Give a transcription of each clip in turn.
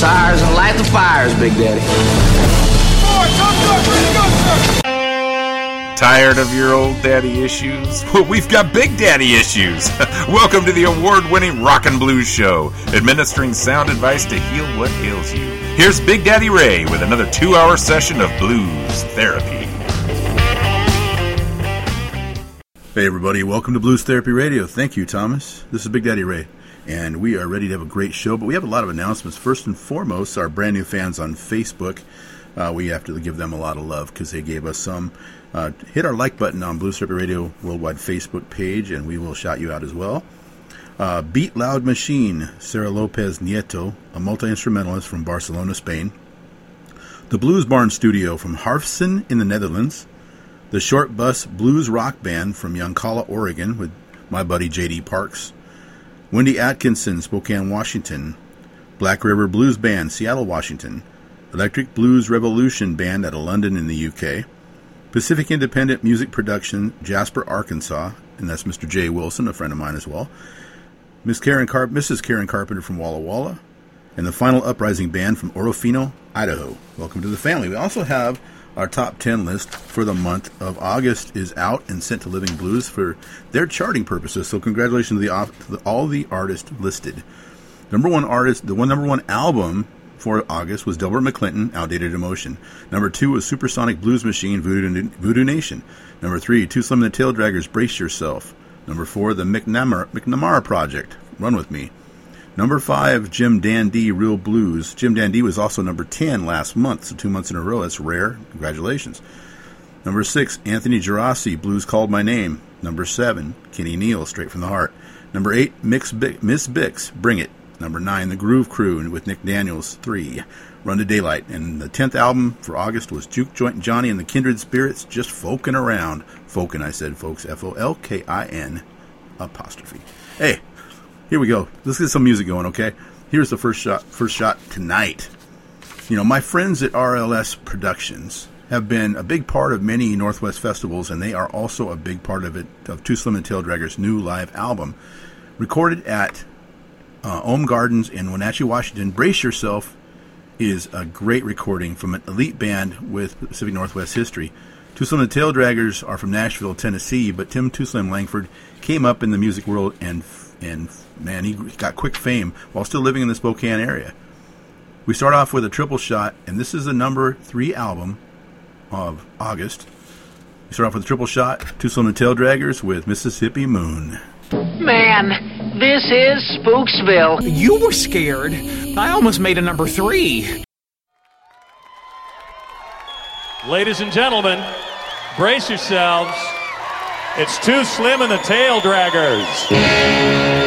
tires and light the fires, Big Daddy. Tired of your old daddy issues? Well, we've got big daddy issues. Welcome to the award winning Rock and Blues Show, administering sound advice to heal what ails you. Here's Big Daddy Ray with another two hour session of blues therapy. Hey, everybody, welcome to Blues Therapy Radio. Thank you, Thomas. This is Big Daddy Ray, and we are ready to have a great show, but we have a lot of announcements. First and foremost, our brand new fans on Facebook. Uh, we have to give them a lot of love because they gave us some. Uh, hit our like button on Blues Therapy Radio Worldwide Facebook page, and we will shout you out as well. Uh, Beat Loud Machine, Sarah Lopez Nieto, a multi instrumentalist from Barcelona, Spain. The Blues Barn Studio from Harfsen in the Netherlands. The Short Bus Blues Rock Band from Yoncalla, Oregon, with my buddy J.D. Parks. Wendy Atkinson, Spokane, Washington. Black River Blues Band, Seattle, Washington. Electric Blues Revolution Band out of London in the UK. Pacific Independent Music Production, Jasper, Arkansas, and that's Mr. Jay Wilson, a friend of mine as well. Miss Karen Car- Mrs. Karen Carpenter from Walla Walla, and the Final Uprising Band from Orofino, Idaho. Welcome to the family. We also have our top 10 list for the month of August is out and sent to Living Blues for their charting purposes. So congratulations to, the, to the, all the artists listed. Number one artist, the one number one album for August was Delbert McClinton, Outdated Emotion. Number two was Supersonic Blues Machine, Voodoo, Voodoo Nation. Number three, Too Slim and the Tail Draggers, Brace Yourself. Number four, The McNamara, McNamara Project, Run With Me. Number five, Jim Dandy, Real Blues. Jim Dandy was also number 10 last month, so two months in a row. That's rare. Congratulations. Number six, Anthony Geraci, Blues Called My Name. Number seven, Kenny Neal, Straight from the Heart. Number eight, Mix Miss Bix, Bring It. Number nine, The Groove Crew with Nick Daniels. Three, Run to Daylight. And the 10th album for August was Juke Joint Johnny and the Kindred Spirits, Just Folkin' Around. Folkin', I said, folks. F O L K I N apostrophe. Hey, here we go. Let's get some music going, okay? Here's the first shot. First shot tonight. You know, my friends at RLS Productions have been a big part of many Northwest festivals, and they are also a big part of it of Too Slim and Tail Dragger's new live album, recorded at uh, Ohme Gardens in Wenatchee, Washington. Brace yourself is a great recording from an elite band with Pacific Northwest history. Too Slim and Tail Draggers are from Nashville, Tennessee, but Tim Too Slim Langford came up in the music world and and man, he got quick fame while still living in the Spokane area. We start off with a triple shot, and this is the number three album of August. We start off with a triple shot, Too Slim and Tail Draggers with Mississippi Moon. Man, this is Spooksville. You were scared. I almost made a number three. Ladies and gentlemen, brace yourselves. It's Too Slim in the Tail Draggers.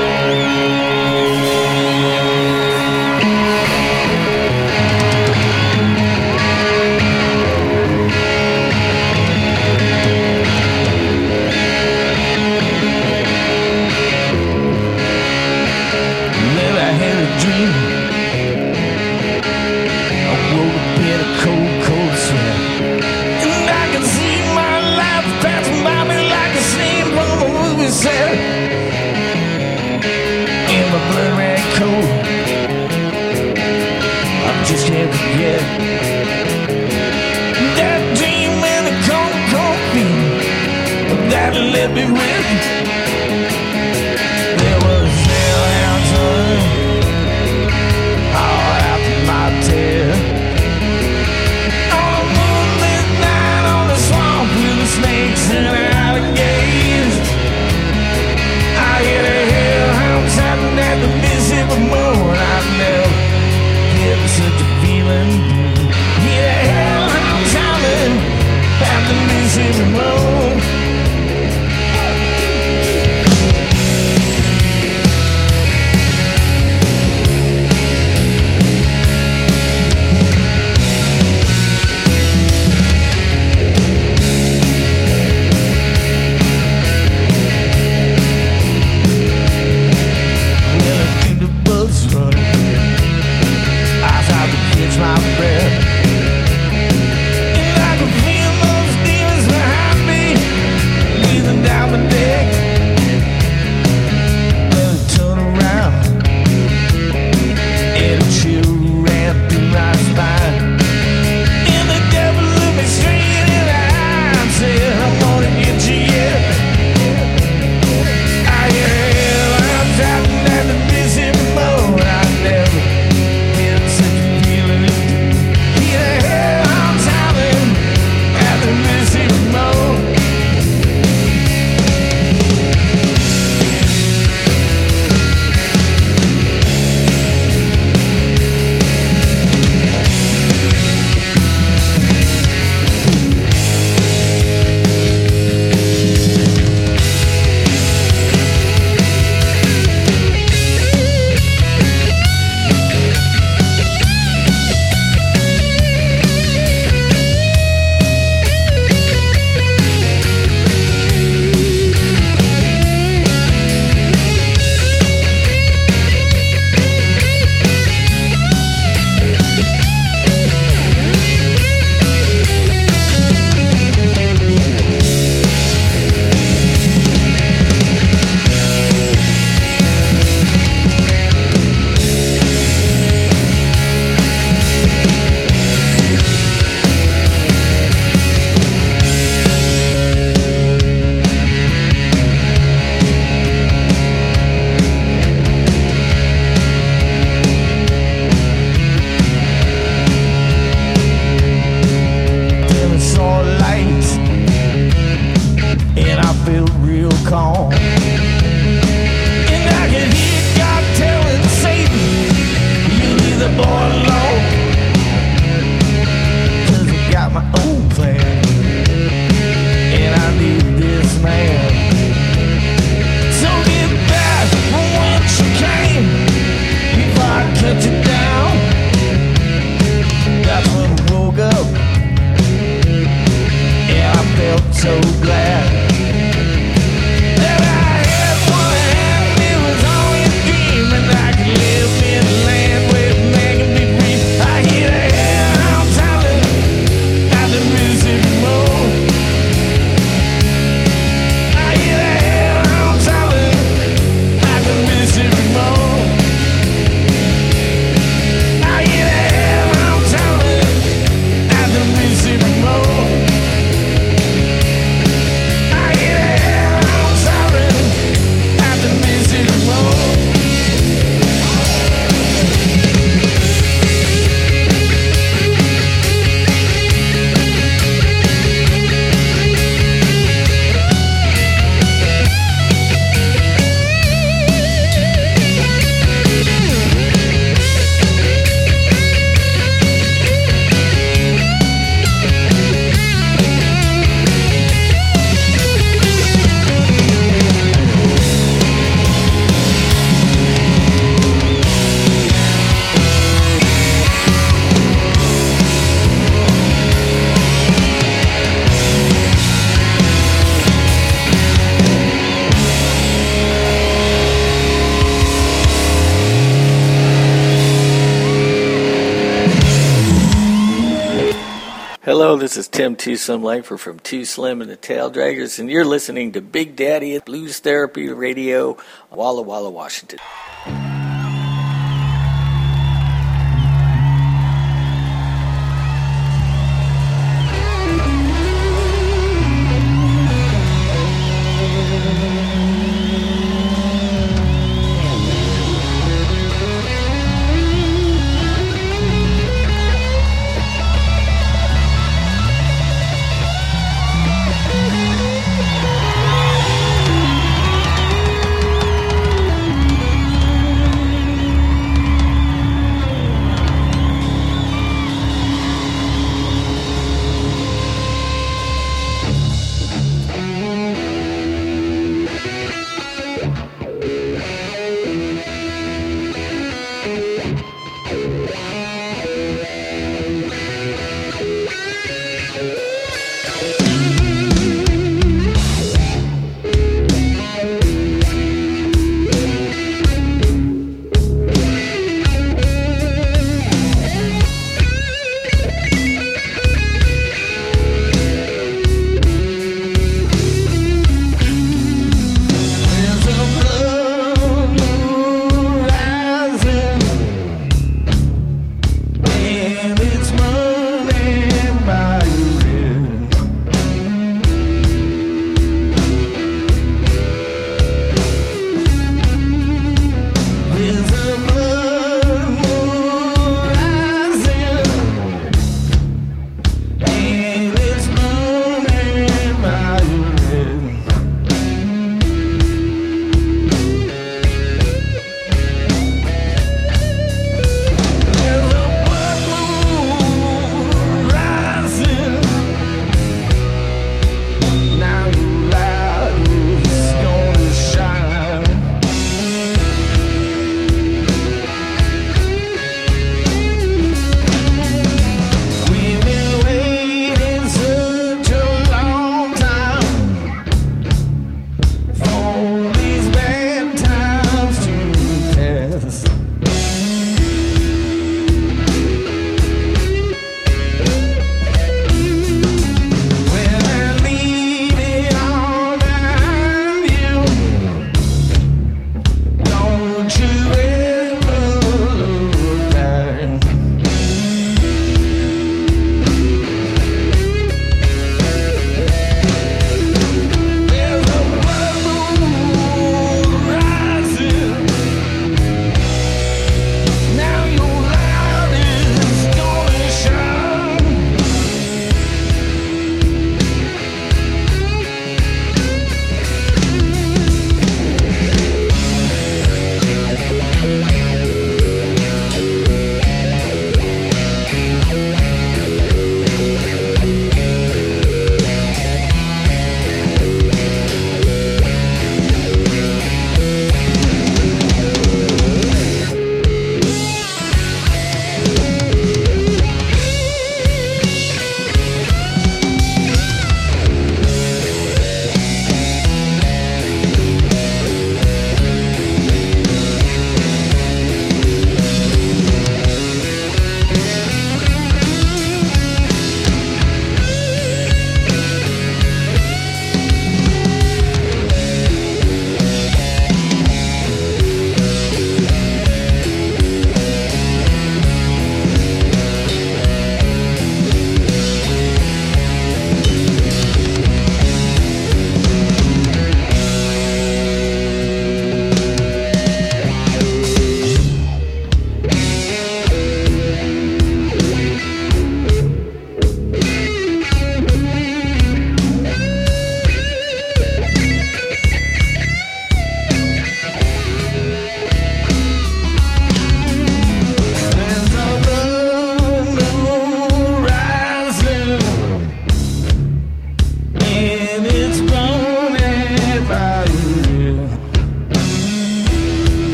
Tim Too Slim Lifer from Too Slim and the Tail Draggers, and you're listening to Big Daddy Blues Therapy Radio, Walla Walla, Washington.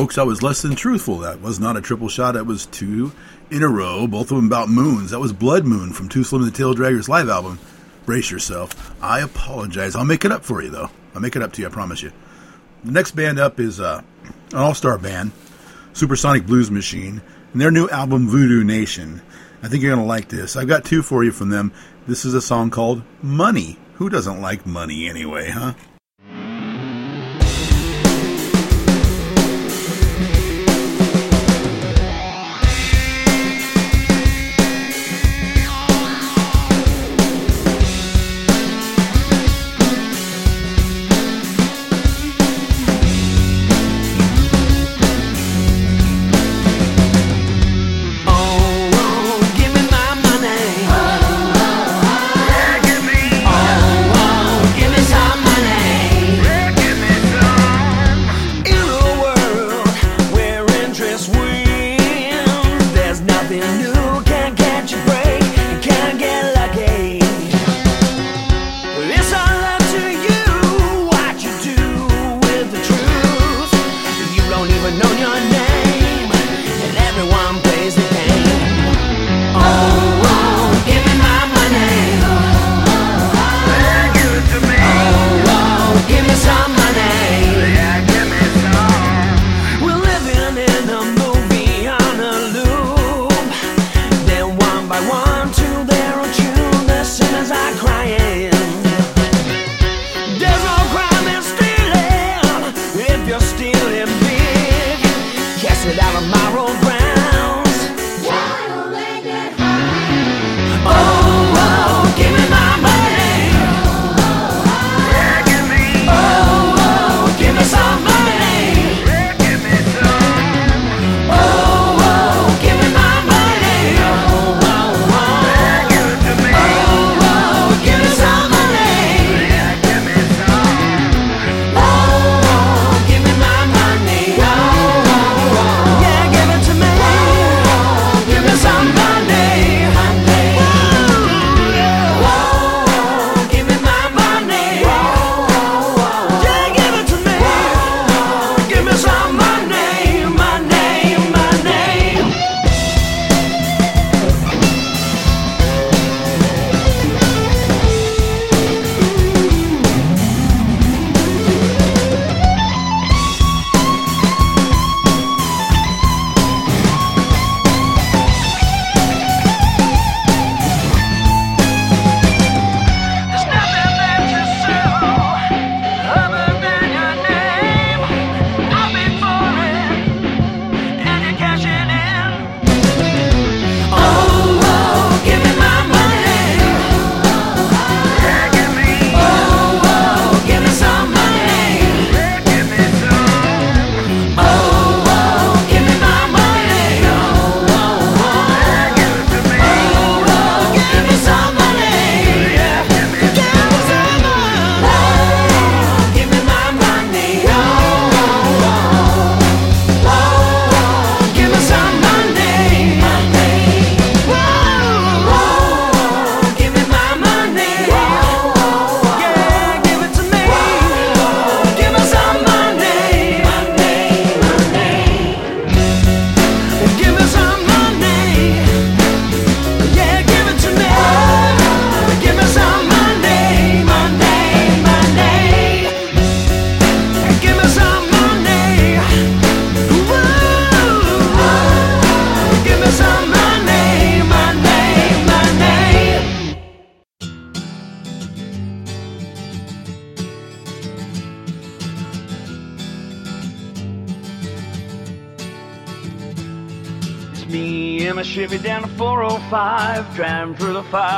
Folks, I was less than truthful. That was not a triple shot. That was two in a row, both of them about moons. That was Blood Moon from Too Slim and the Tail Draggers live album. Brace yourself. I apologize. I'll make it up for you, though. I'll make it up to you, I promise you. The next band up is uh, an all star band, Supersonic Blues Machine, and their new album, Voodoo Nation. I think you're going to like this. I've got two for you from them. This is a song called Money. Who doesn't like money anyway, huh?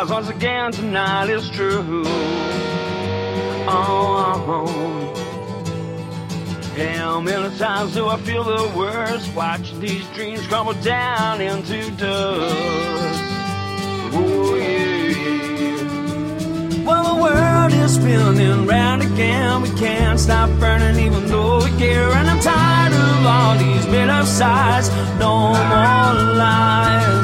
The once again tonight is true. Oh, how many times do I feel the worst? Watching these dreams crumble down into dust. Oh, yeah. Well, the world is spinning round again. We can't stop burning even though we care. And I'm tired of all these made up sides. No more lies.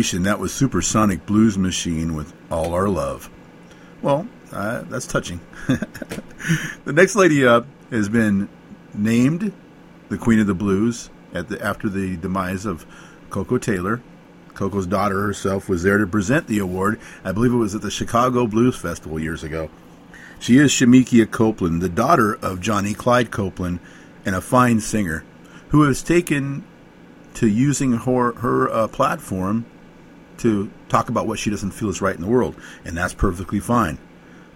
Nation, that was Supersonic Blues Machine with All Our Love. Well, uh, that's touching. the next lady up has been named the Queen of the Blues at the after the demise of Koko Taylor. Koko's daughter herself was there to present the award. I believe it was at the Chicago Blues Festival years ago. She is Shemekia Copeland, the daughter of Johnny Clyde Copeland, and a fine singer who has taken to using her her uh, platform to talk about what she doesn't feel is right in the world, and that's perfectly fine.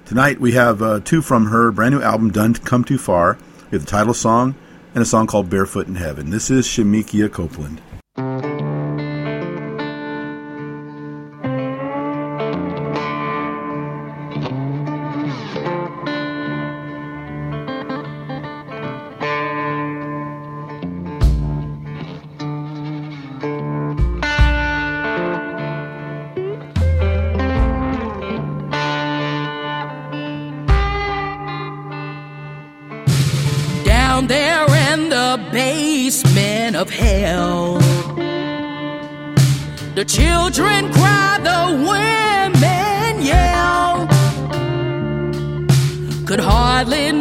Tonight we have uh, two from her brand new album, "Done to Come Too Far." We have the title song and a song called "Barefoot in Heaven." This is Shemekia Copeland. The children cry, the women yell. Could hardly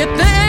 you think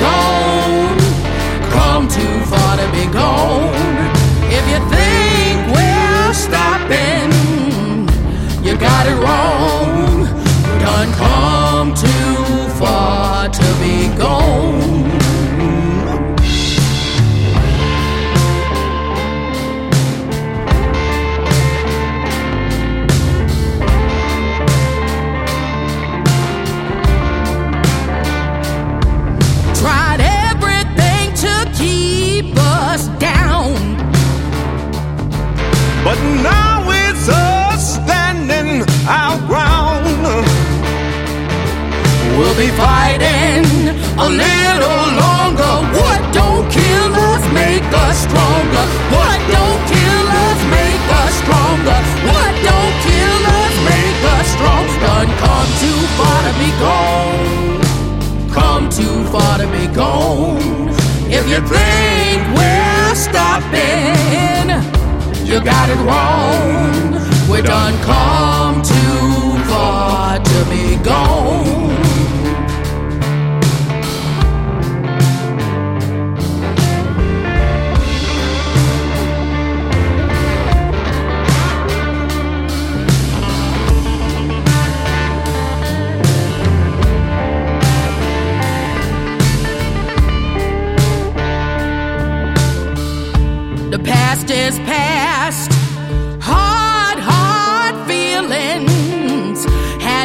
gone. Come too far to be gone. If you think we're stopping, you got it wrong. Done come too far to be gone. We'll be fighting a little longer. What don't kill us make us stronger. What don't kill us make us stronger. What don't kill us make us strong. Done come too far to be gone. Come too far to be gone. If you think we're stopping, you got it wrong. We done come too far to be gone.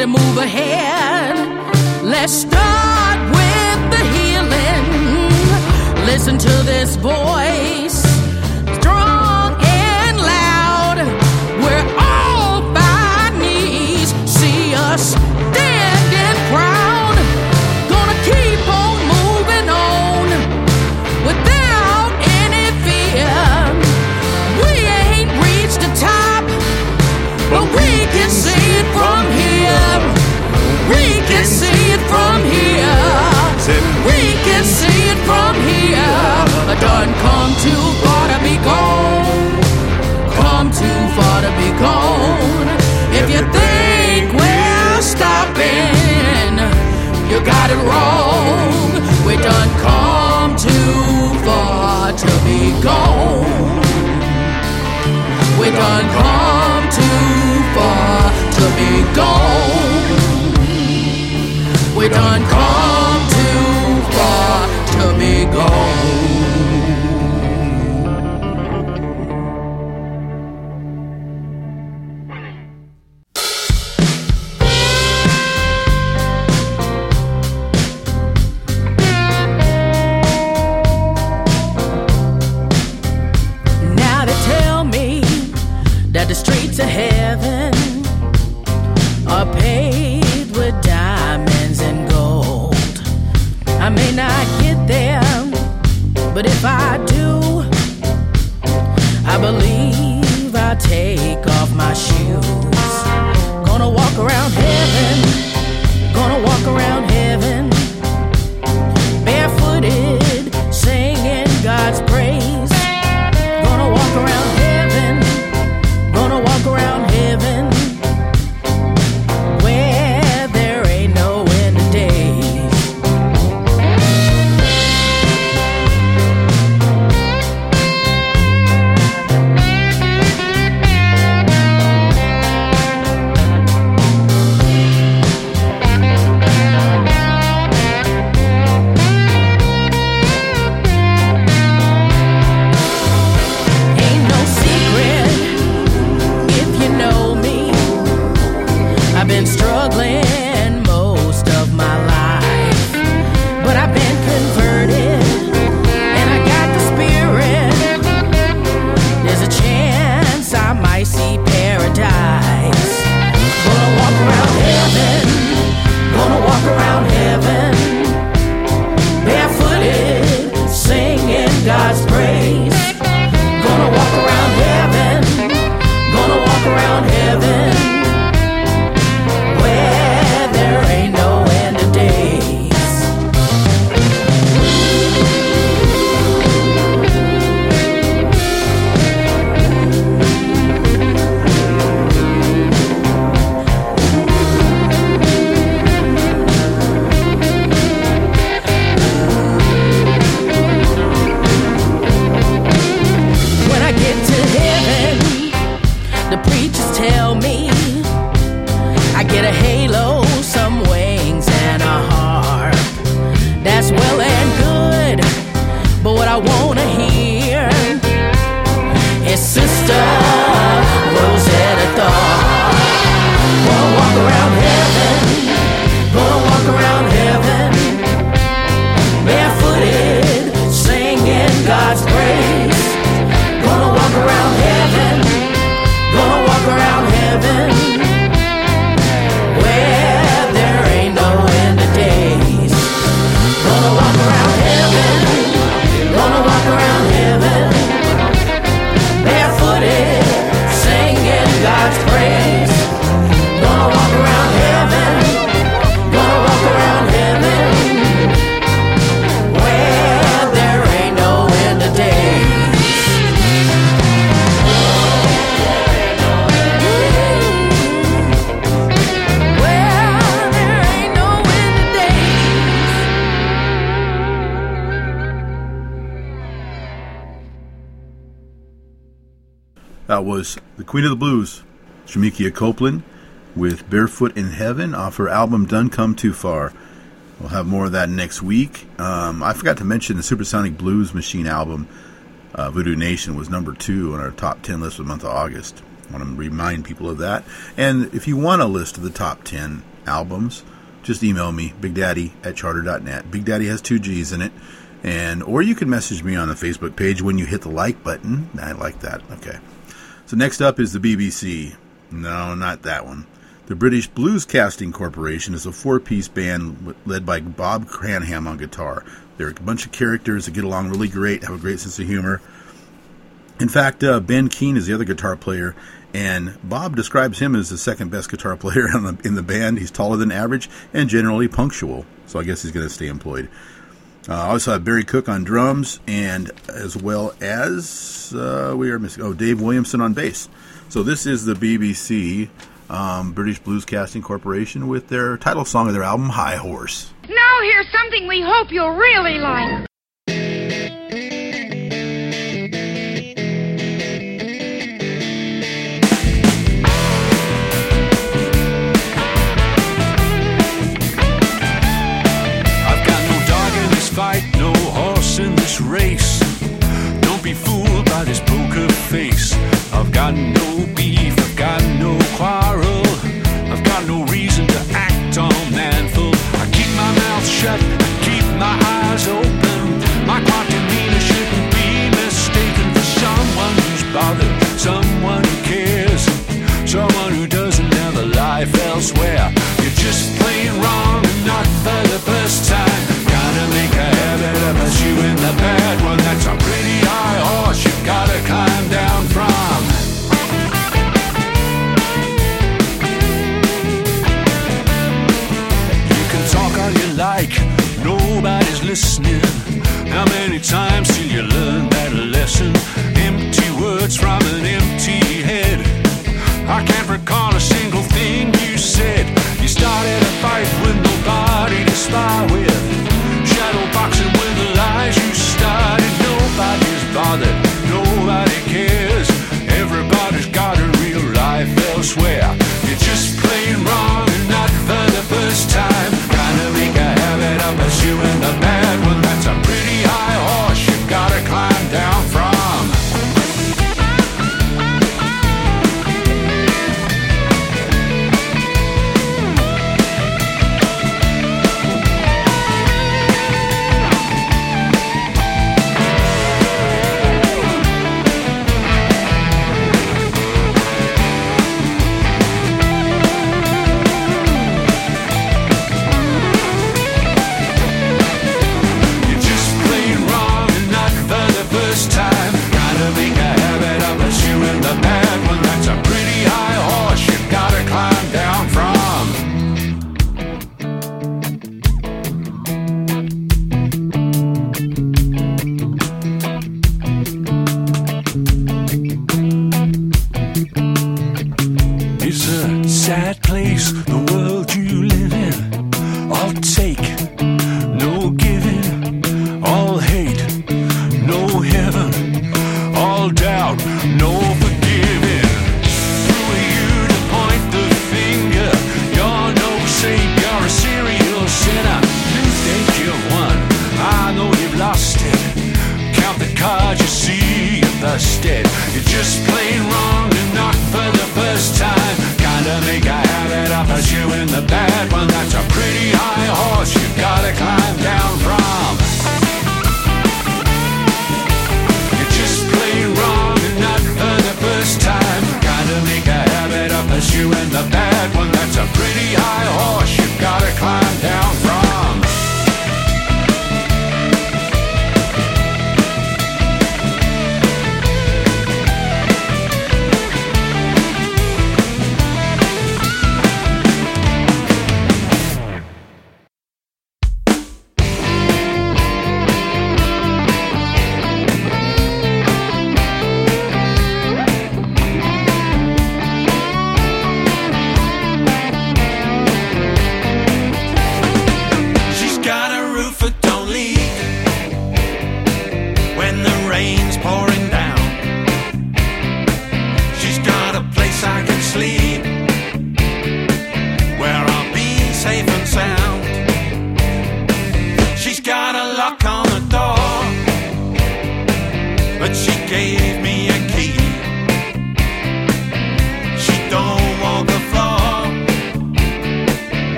To move ahead. Let's start with the healing. Listen to this voice. Strong and loud. We're all by knees. See us We done come too far to be gone. Queen of the Blues, Shemekia Copeland, with Barefoot in Heaven off her album Done Come Too Far. We'll have more of that next week. Um, I forgot to mention the Supersonic Blues Machine album, uh, Voodoo Nation, was number two on our top 10 list for the month of August. I want to remind people of that. And if you want a list of the top 10 albums, just email me, bigdaddy at charter.net. Big Daddy has two G's in it. And or you can message me on the Facebook page when you hit the like button. I like that. Okay. So next up is the BBC. No, not that one. The British Blues Casting Corporation is a four-piece band led by Bob Cranham on guitar. They're a bunch of characters that get along really great, have a great sense of humor. In fact, uh, Ben Keane is the other guitar player, and Bob describes him as the second best guitar player in the, in the band. He's taller than average and generally punctual, so I guess he's going to stay employed. Uh, I also have Barry Cook on drums, and as well as uh, we are missing oh Dave Williamson on bass. So this is the BBC um, British Blues Casting Corporation with their title song of their album High Horse. Now here's something we hope you'll really like. Fight, no horse in this race. Don't be fooled by this poker face. I've got no beef, I've got no quarrel. I've got no reason to act all manful. I keep my mouth shut, words from an empty head. I can't recall a single thing you said. You started a fight with nobody to spy with.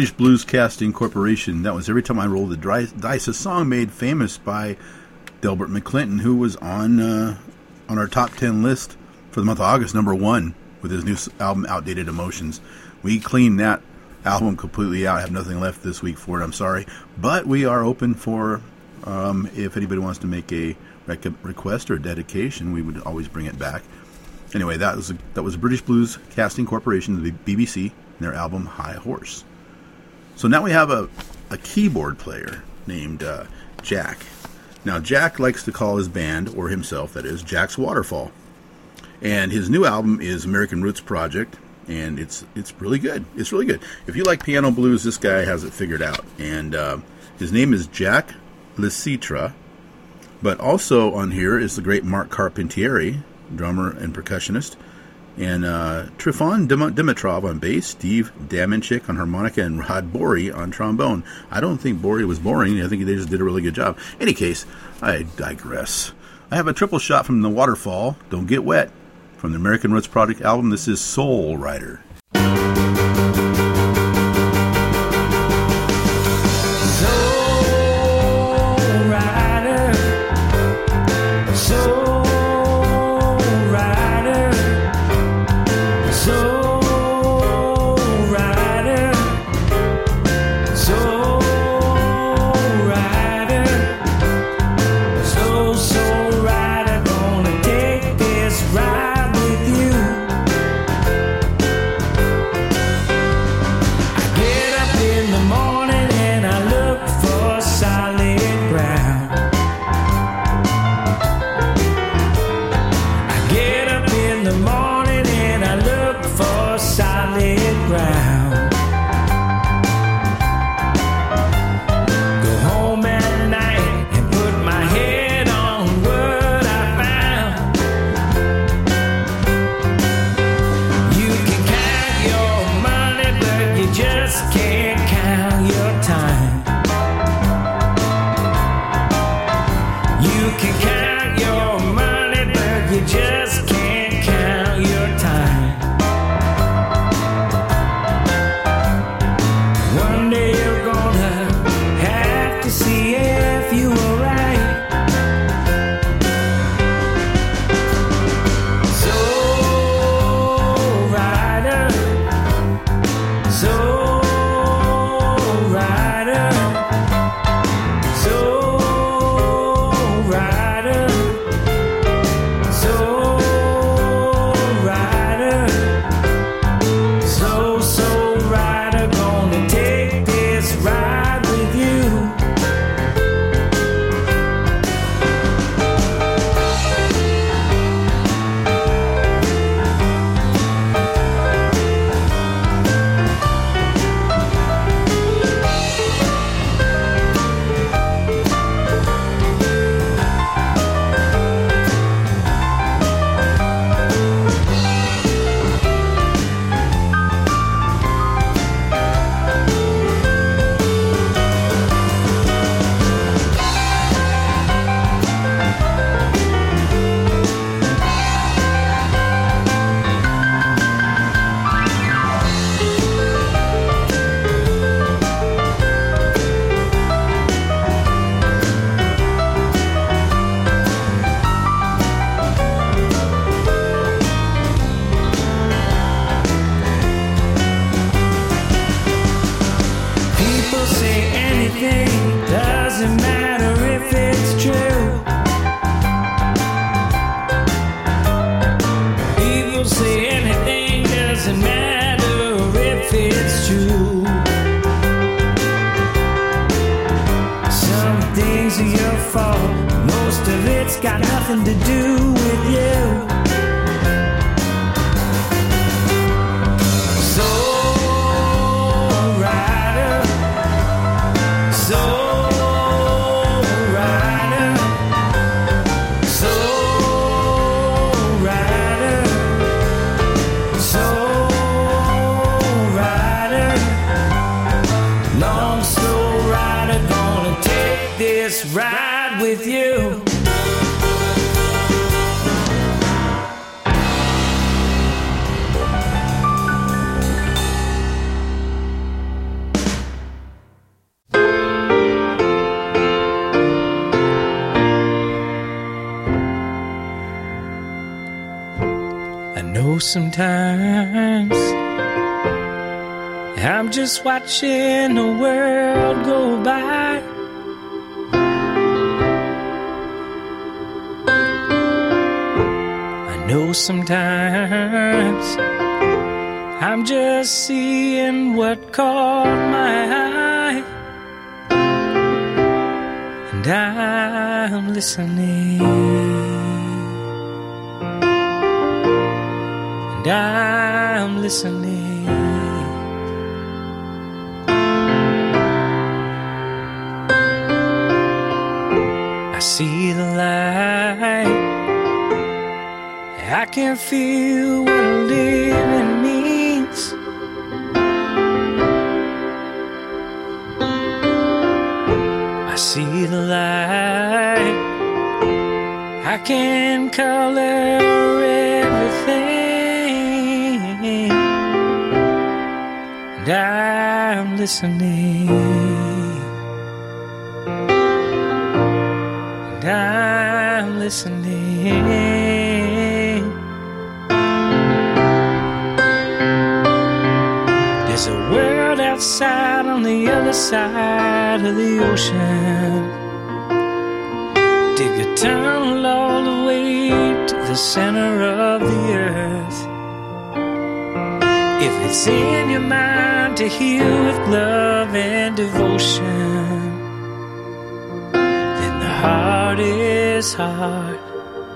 British Blues Casting Corporation. That was Every Time I Roll the Dice, a song made famous by Delbert McClinton, who was on uh, on our top 10 list for the month of August, number one, with his new album, Outdated Emotions. We cleaned that album completely out. I have nothing left this week for it, I'm sorry. But we are open for um, if anybody wants to make a rec- request or a dedication, we would always bring it back. Anyway, that was a, that was British Blues Casting Corporation, the BBC, their album High Horse. So now we have a, a keyboard player named uh, Jack. Now, Jack likes to call his band, or himself, that is, Jack's Waterfall. And his new album is American Roots Project, and it's it's really good. It's really good. If you like piano blues, this guy has it figured out. And uh, his name is Jack Licitra. But also on here is the great Mark Carpentieri, drummer and percussionist, and uh, Trifon Dimitrov on bass, Steve Damanchik on harmonica, and Rod Bory on trombone. I don't think Bory was boring. I think they just did a really good job. Any case, I digress. I have a triple shot from the Waterfall. Don't get wet. From the American Roots Project album, this is Soul Rider. Sometimes I'm just watching the world go by. I know sometimes I'm just seeing what caught my eye, and I'm listening, listening. I see the light. I can feel what living means. I see the light. I can color listening. And I'm listening. There's a world outside on the other side of the ocean. Dig a tunnel all the way to the center of the earth. If it's in your mind to heal with love and devotion, then the heart is hard,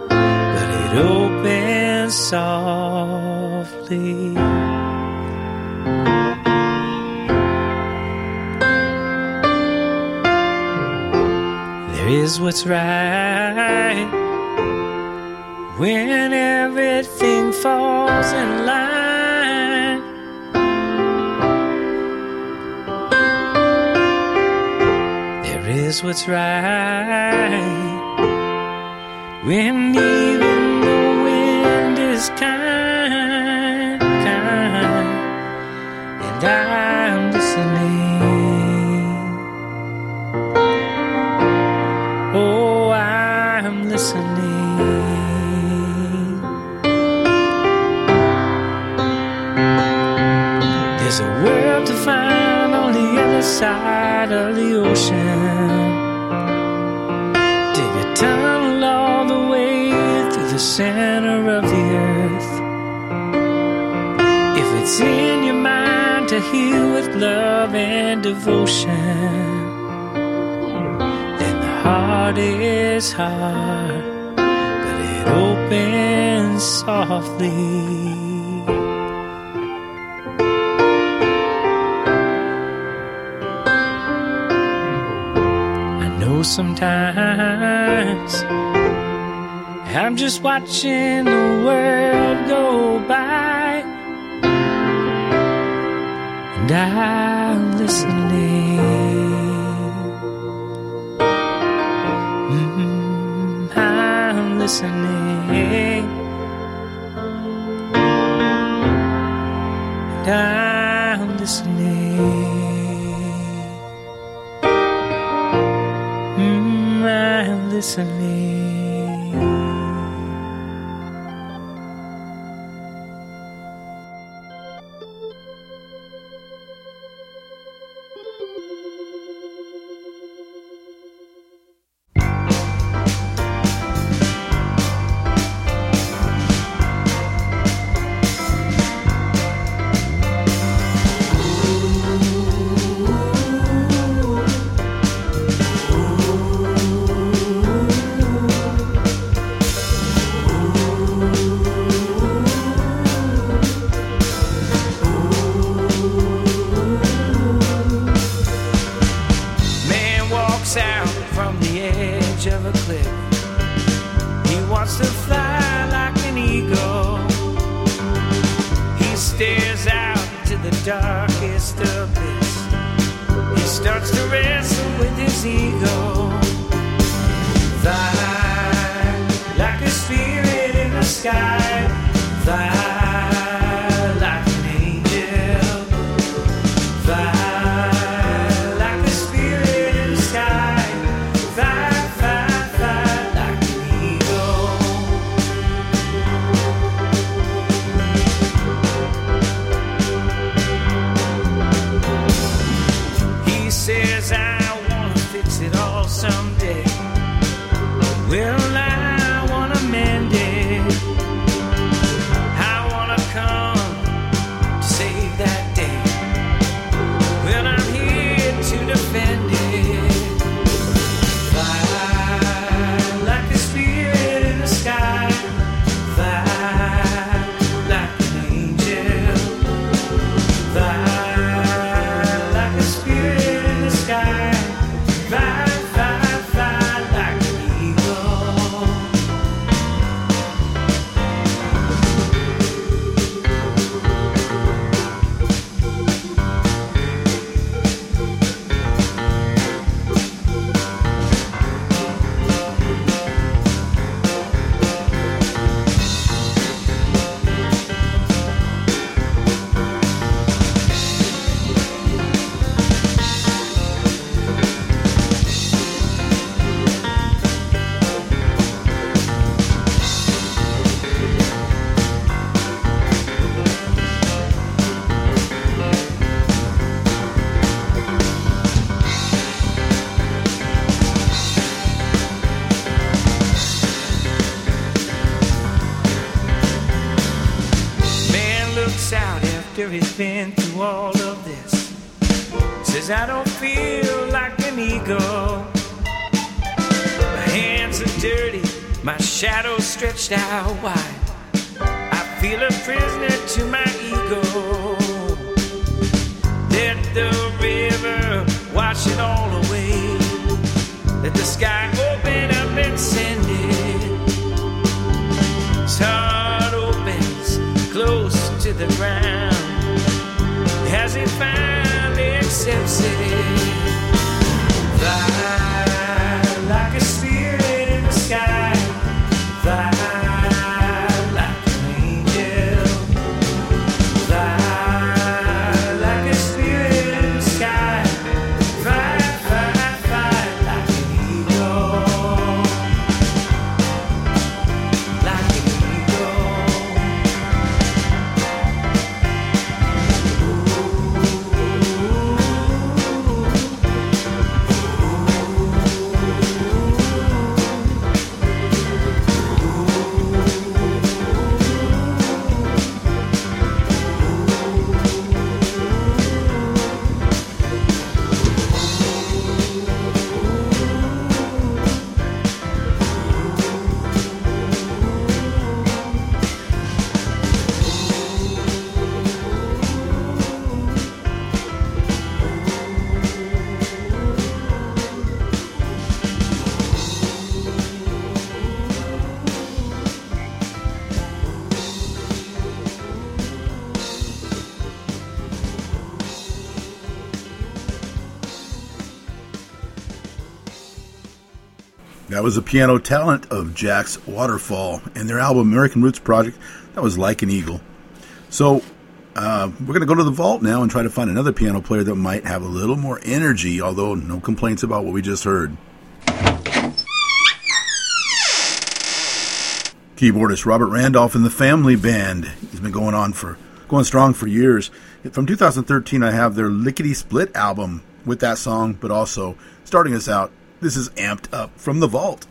but it opens softly. There is what's right when everything falls in line. Is what's right when even the wind is kind, kind, and I'm listening. Oh, I'm listening. There's a world to find on the other side of the center of the earth. If it's in your mind to heal with love and devotion then the heart is hard, but it opens softly. I know sometimes I'm just watching the world go by, and I'm listening. Mm, I'm listening. And I'm listening. Mm, I'm listening. Darkest abyss. He starts to wrestle with his ego. Fly like a spirit in the sky. Fly it been through all of this. Says, I don't feel like an eagle. My hands are dirty, my shadow stretched out wide. I feel a prisoner to my ego. Let the river wash it all away. Let the sky open up and send it. His heart opens close to the ground as he finally That was the piano talent of Jack's Waterfall and their album American Roots Project. That was Like an Eagle. So uh, we're going to go to the vault now and try to find another piano player that might have a little more energy, although no complaints about what we just heard. Keyboardist Robert Randolph and the Family Band. He's been going on for going strong for years. From 2013, I have their Lickety Split album with that song, but also starting us out. This is amped up from the vault.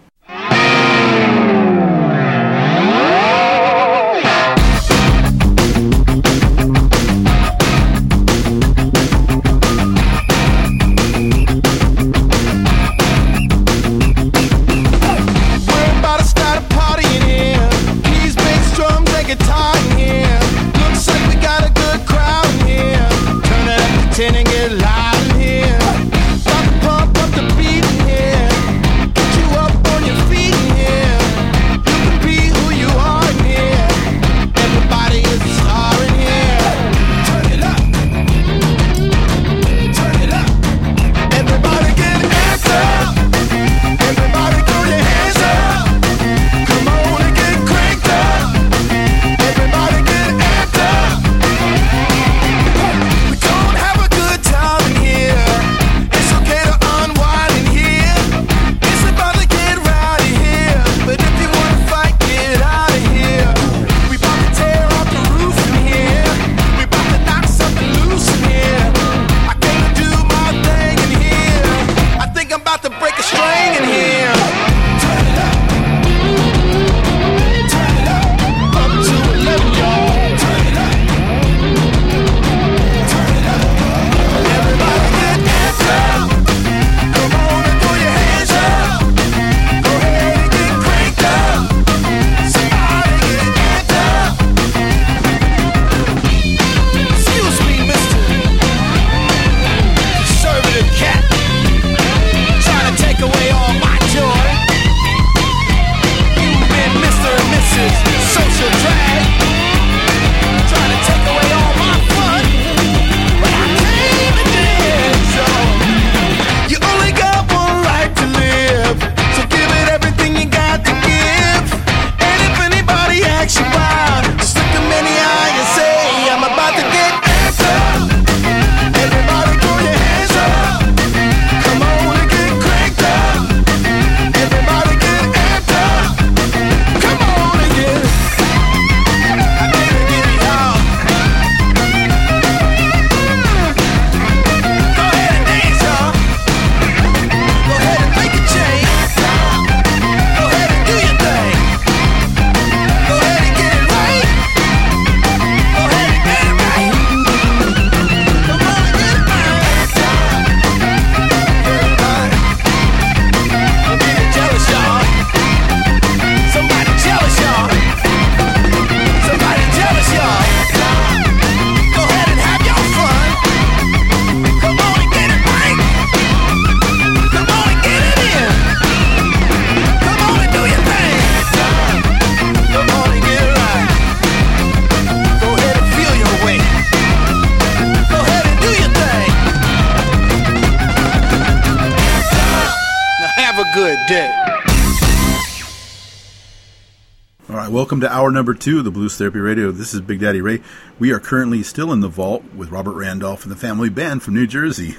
day. All right, welcome to hour number two of the Blues Therapy Radio. This is Big Daddy Ray. We are currently still in the vault with Robert Randolph and the Family Band from New Jersey.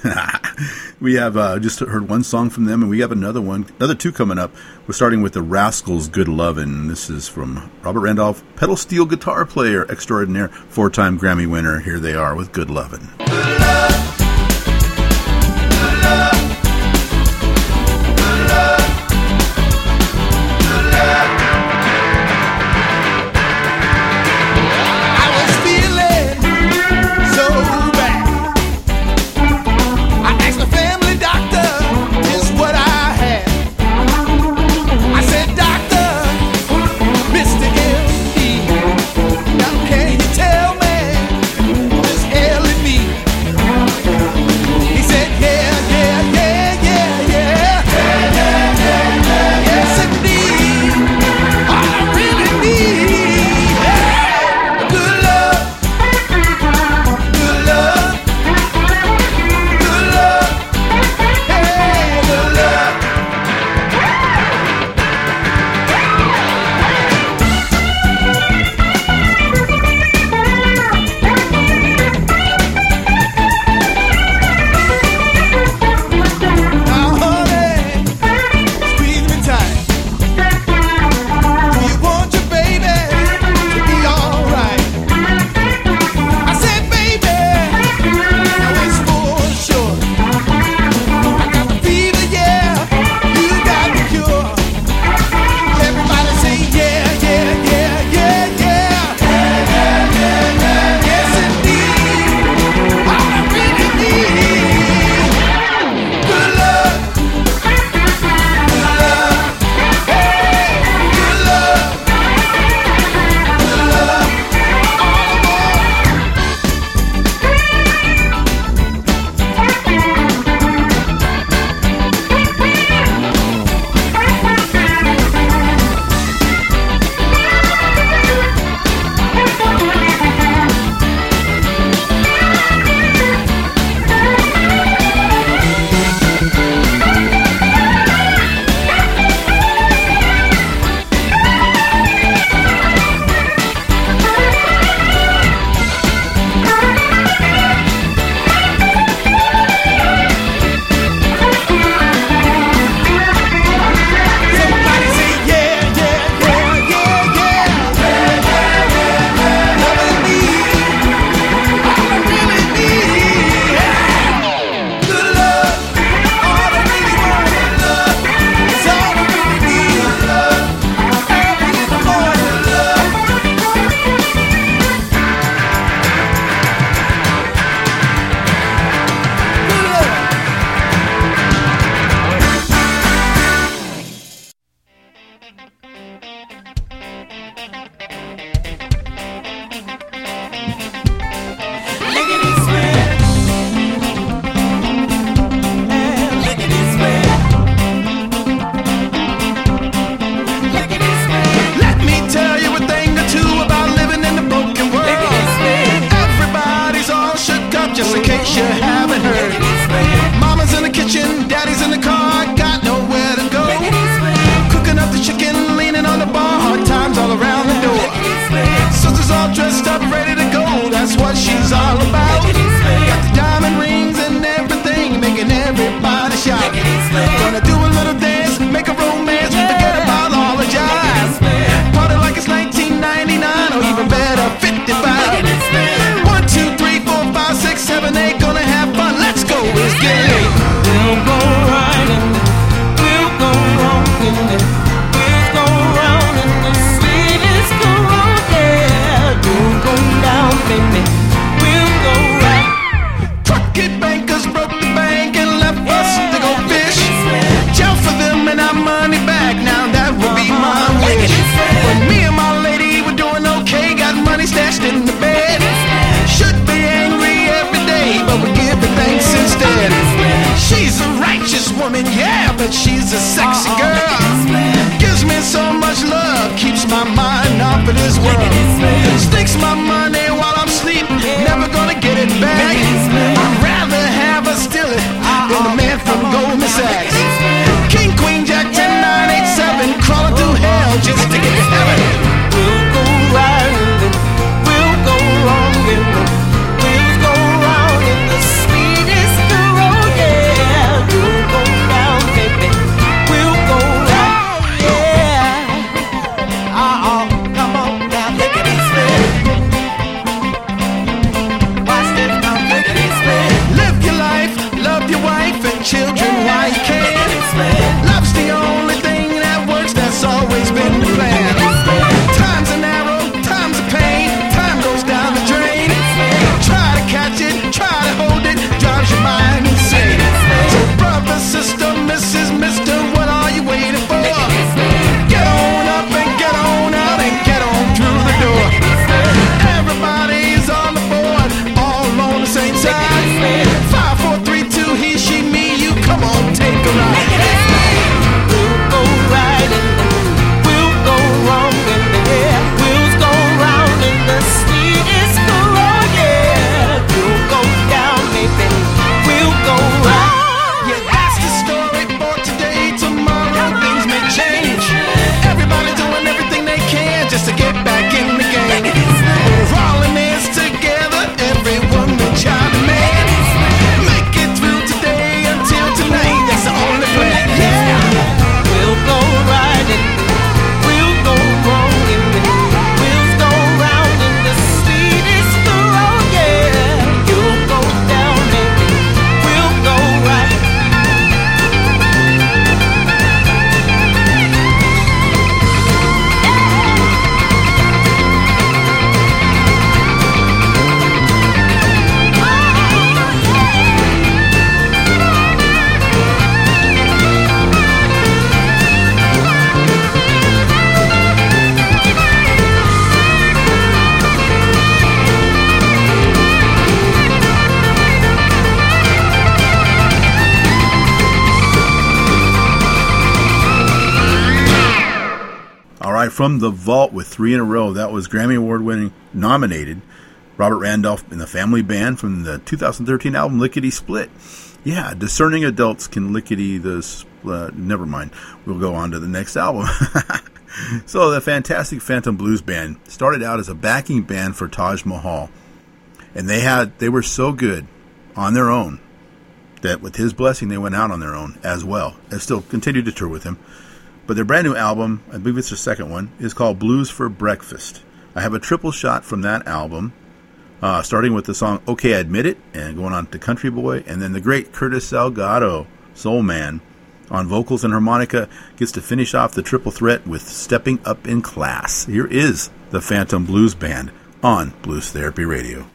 we have uh, just heard one song from them, and we have another one, another two coming up. We're starting with the Rascals' "Good Lovin'." This is from Robert Randolph, pedal steel guitar player extraordinaire, four-time Grammy winner. Here they are with "Good Lovin'." Good love. Good love. Yeah. The vault with three in a row. That was Grammy Award winning nominated Robert Randolph and the Family Band from the 2013 album Lickety Split. Yeah, discerning adults can lickety this. Uh, never mind. We'll go on to the next album. so, the Fantastic Phantom Blues Band started out as a backing band for Taj Mahal, and they had they were so good on their own that with his blessing they went out on their own as well and still continued to tour with him. But their brand new album, I believe it's their second one, is called Blues for Breakfast. I have a triple shot from that album, uh, starting with the song Okay I Admit It, and going on to Country Boy, and then the great Curtis Salgado, Soul Man, on vocals and harmonica, gets to finish off the triple threat with Stepping Up in Class. Here is the Phantom Blues Band on Blues Therapy Radio.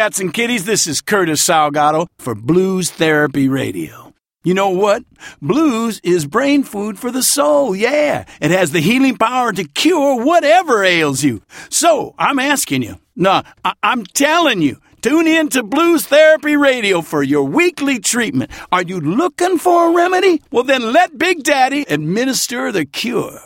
cats and kitties, this is Curtis Salgado for Blues Therapy Radio. You know what? Blues is brain food for the soul, yeah. It has the healing power to cure whatever ails you. So, I'm asking you, no, I- I'm telling you, Tune in to Blues Therapy Radio for your weekly treatment. Are you looking for a remedy? Well, then let Big Daddy administer the cure.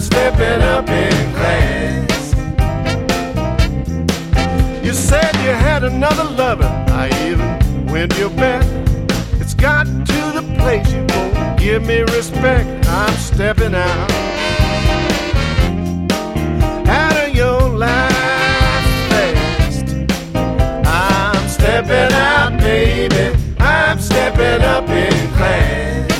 stop stepping up in class. You said you had another lover. I even went your bet. It's got to the place you won't give me respect. I'm stepping out. Out of your life fast. I'm stepping out, baby. I'm stepping up in class.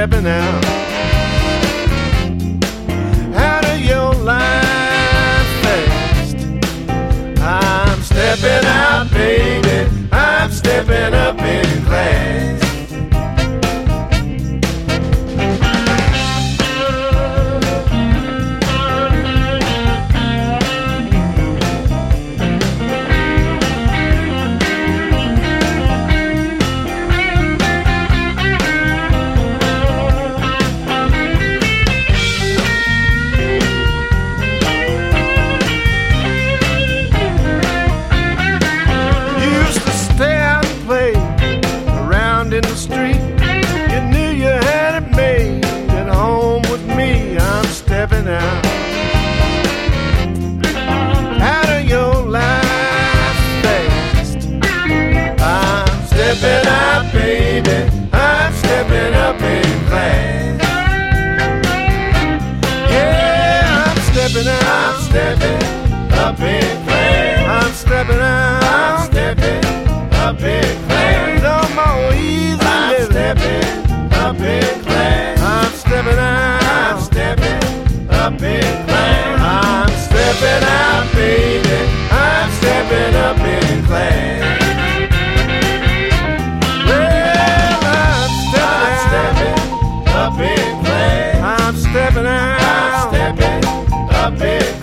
stepping out. Out of your life, fast. I'm stepping out, baby. I'm stepping up in class. Stepping out. I'm stepping up in class. No more easy I'm living. stepping up in class. I'm stepping out. I'm stepping up in class. I'm stepping out, baby. I'm stepping up in class. Well, I'm stepping, up in class. I'm stepping out. I'm stepping up in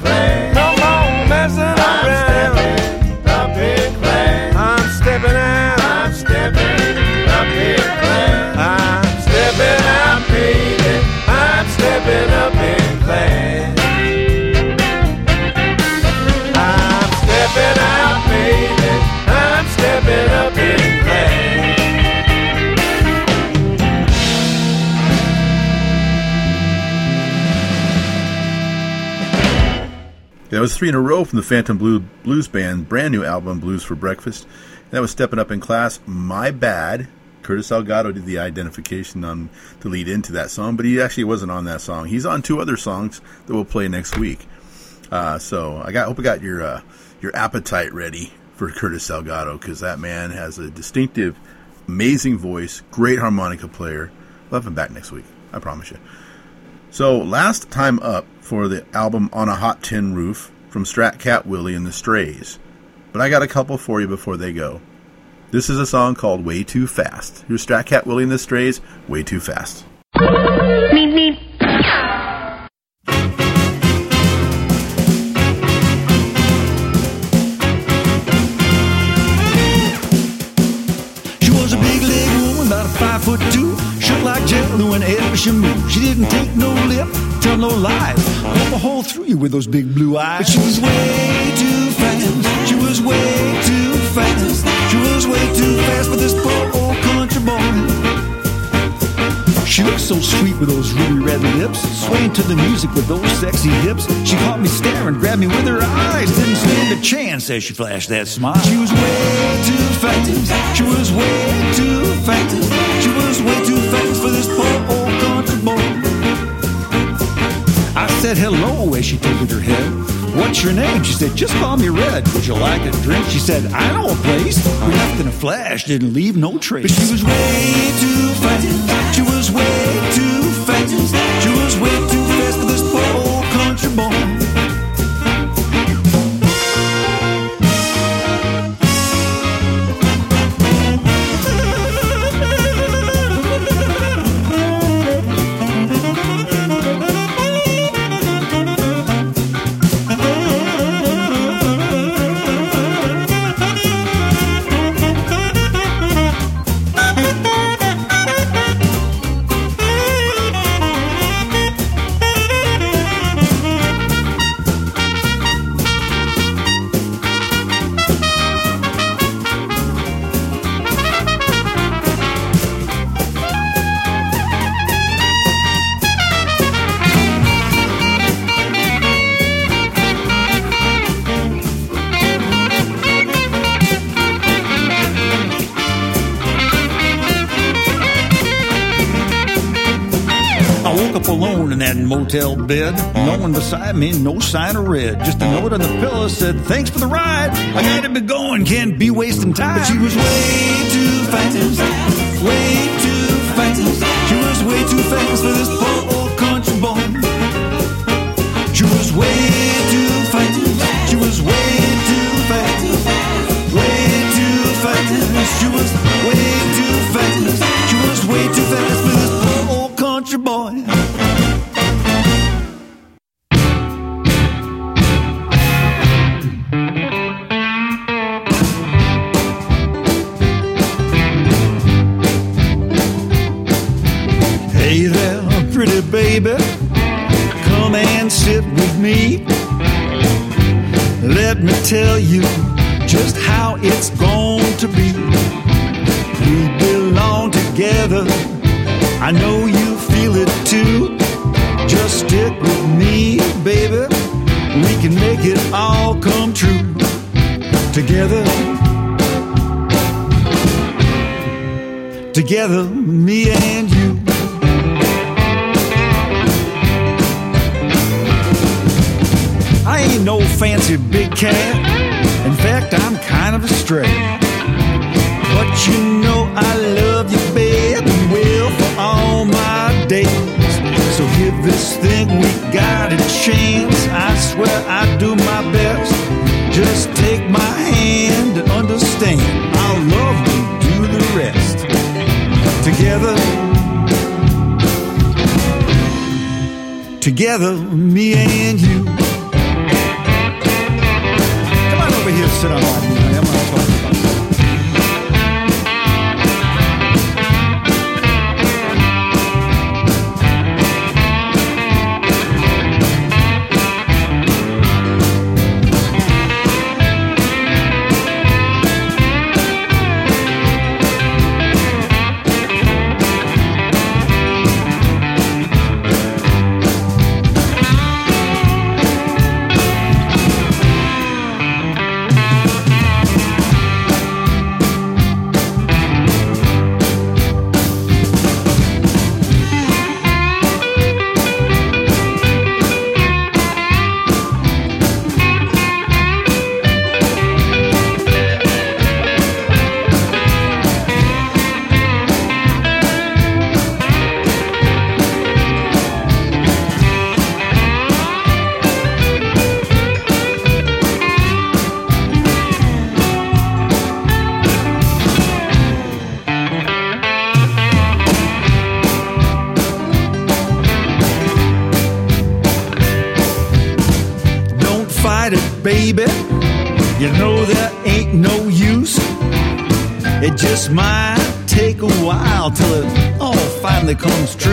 was three in a row from the Phantom Blue Blues Band, brand new album, Blues for Breakfast. That was Stepping Up in Class, My Bad. Curtis Salgado did the identification on to lead into that song, but he actually wasn't on that song. He's on two other songs that we'll play next week. Uh, so I got hope I got your uh, your appetite ready for Curtis Salgado because that man has a distinctive, amazing voice, great harmonica player. We'll have him back next week. I promise you. So last time up for the album On a Hot Tin Roof from Strat Cat Willie and the Strays. But I got a couple for you before they go. This is a song called Way Too Fast. Here's Strat Cat Willie and the Strays, Way Too Fast. Meep, meep. Whenever she moved. She didn't take no lip, tell no lies. Pump a hole through you with those big blue eyes. But she was way too fast. She was way too fast. She was way too fast for this poor old country boy. She looked so sweet with those ruby red lips, swaying to the music with those sexy hips. She caught me staring, grabbed me with her eyes, didn't stand a chance as she flashed that smile. She was way too fast. She was way too fast. She was way too fast I said hello as she tilted her head. What's your name? She said, just call me Red. Would you like a drink? She said, I know a place. We left in a flash, didn't leave no trace. But she was way too fast. Motel bed. No one beside me, no sign of red. Just a mm. note on the pillow said, Thanks for the ride. I gotta be going, can't be wasting time. But she was way too fast, way too fast. She was way too fast for this poor old country boy. She was way fancy big cat. In fact, I'm kind of a stray. But you know I love you, babe, and will for all my days. So give this thing we got a chance. I swear I do my best. Just take my hand and understand. I'll love you, do the rest. Together, together, me and you. Sit on my finally comes true.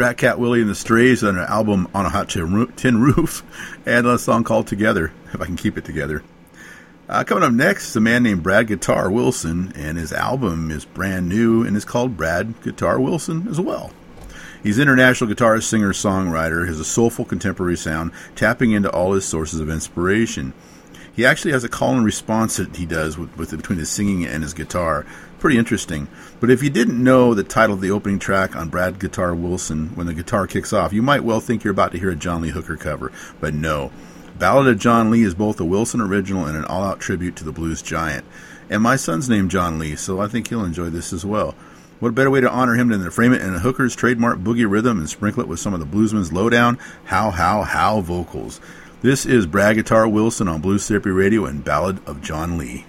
Strat Cat Willie and the Strays on an album on a hot tin roof, and a song called Together, if I can keep it together. Uh, coming up next is a man named Brad Guitar Wilson, and his album is brand new and is called Brad Guitar Wilson as well. He's an international guitarist, singer, songwriter, has a soulful contemporary sound, tapping into all his sources of inspiration. He actually has a call and response that he does with, with between his singing and his guitar. Pretty interesting. But if you didn't know the title of the opening track on Brad Guitar Wilson, when the guitar kicks off, you might well think you're about to hear a John Lee Hooker cover. But no. Ballad of John Lee is both a Wilson original and an all out tribute to the blues giant. And my son's named John Lee, so I think he'll enjoy this as well. What a better way to honor him than to frame it in a Hooker's trademark boogie rhythm and sprinkle it with some of the bluesman's lowdown, how, how, how vocals? This is Brad Guitar Wilson on Blues Therapy Radio and Ballad of John Lee.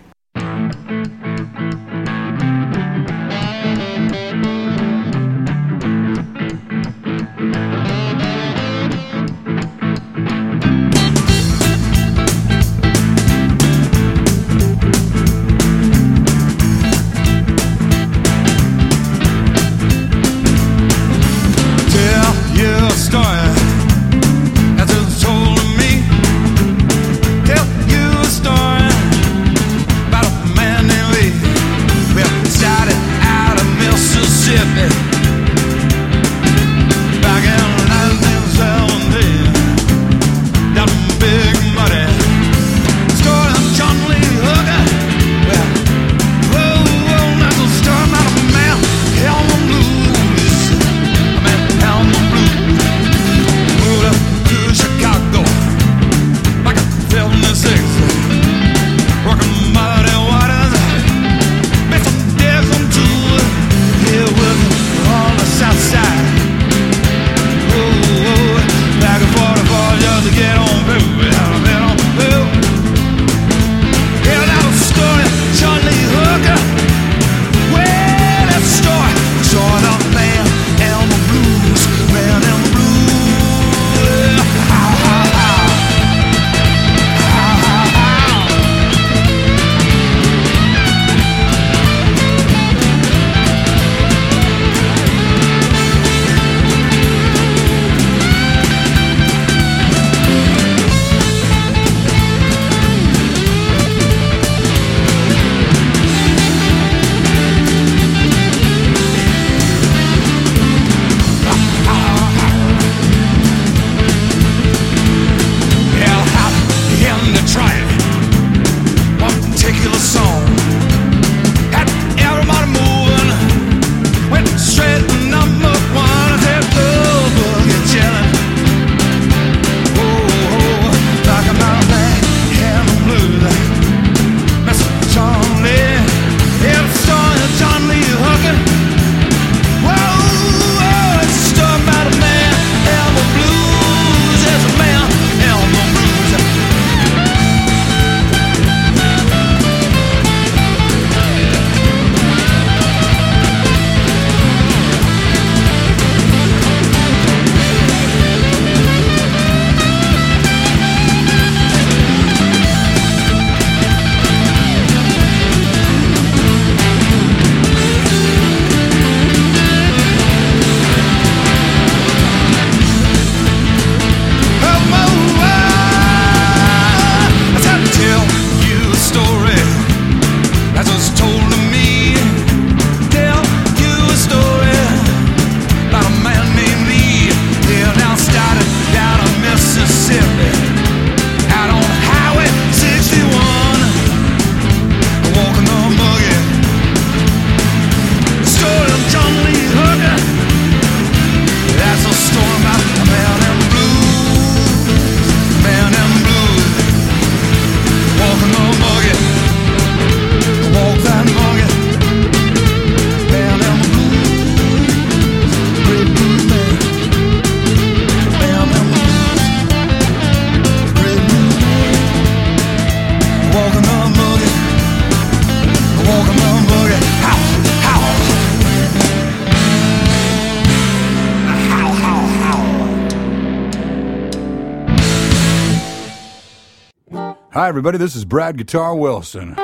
Everybody. This is Brad Guitar Wilson.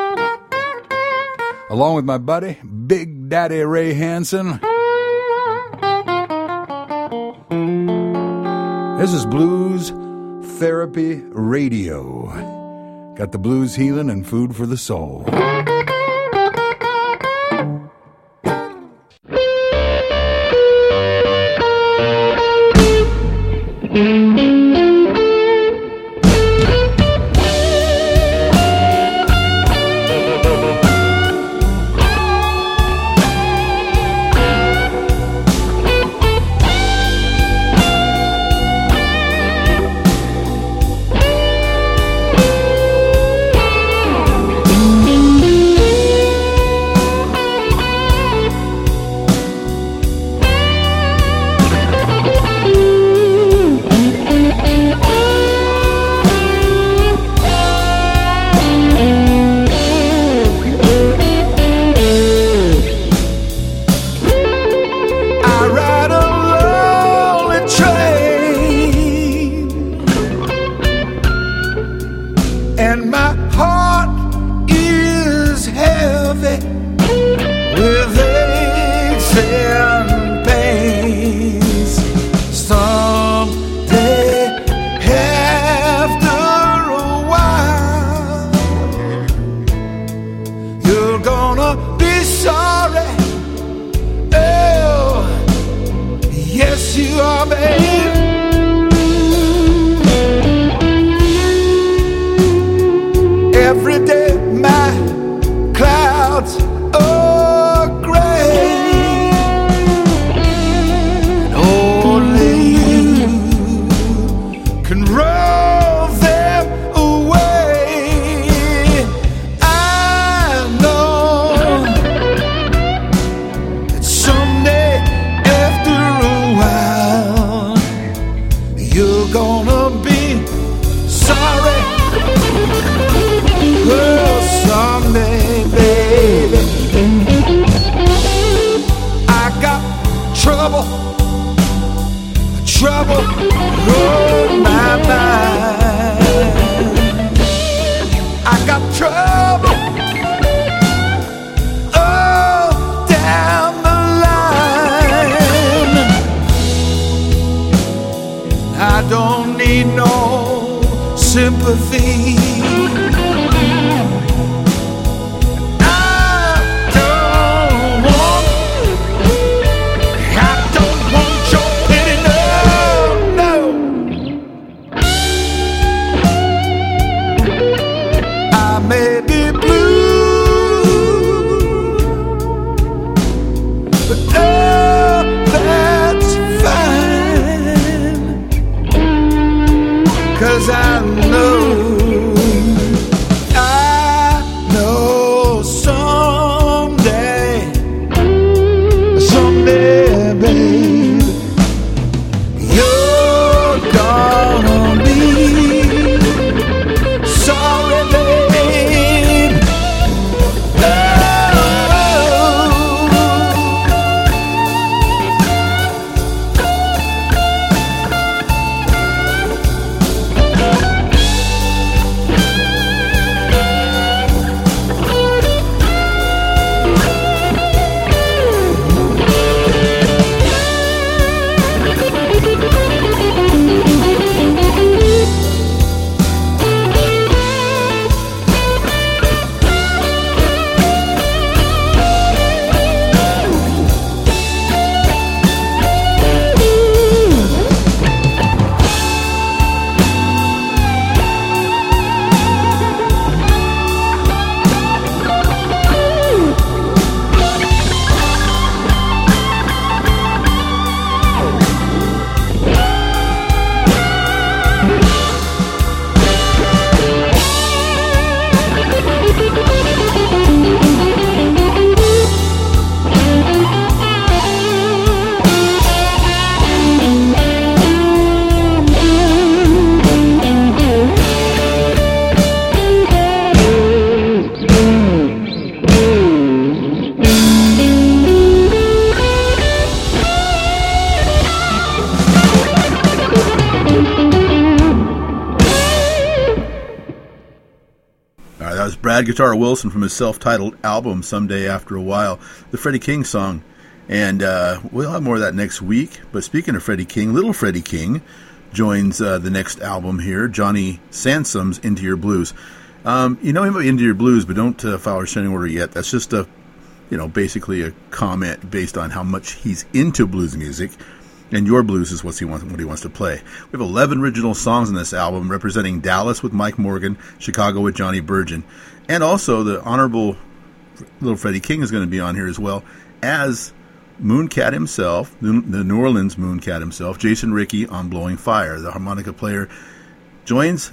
Along with my buddy, Big Daddy Ray Hansen. This is Blues Therapy Radio. Got the blues healing and food for the soul. Guitar Wilson from his self-titled album "Someday After a While," the Freddie King song, and uh, we'll have more of that next week. But speaking of Freddie King, little Freddie King joins uh, the next album here, Johnny Sansone's "Into Your Blues." Um, you know him "Into Your Blues," but don't uh, follow our sending order yet. That's just a, you know, basically a comment based on how much he's into blues music and your blues is what he wants what he wants to play. We have 11 original songs in this album representing Dallas with Mike Morgan, Chicago with Johnny Burgin, and also the honorable little Freddie King is going to be on here as well as Mooncat himself, the New Orleans Mooncat himself, Jason Ricci on Blowing Fire. The harmonica player joins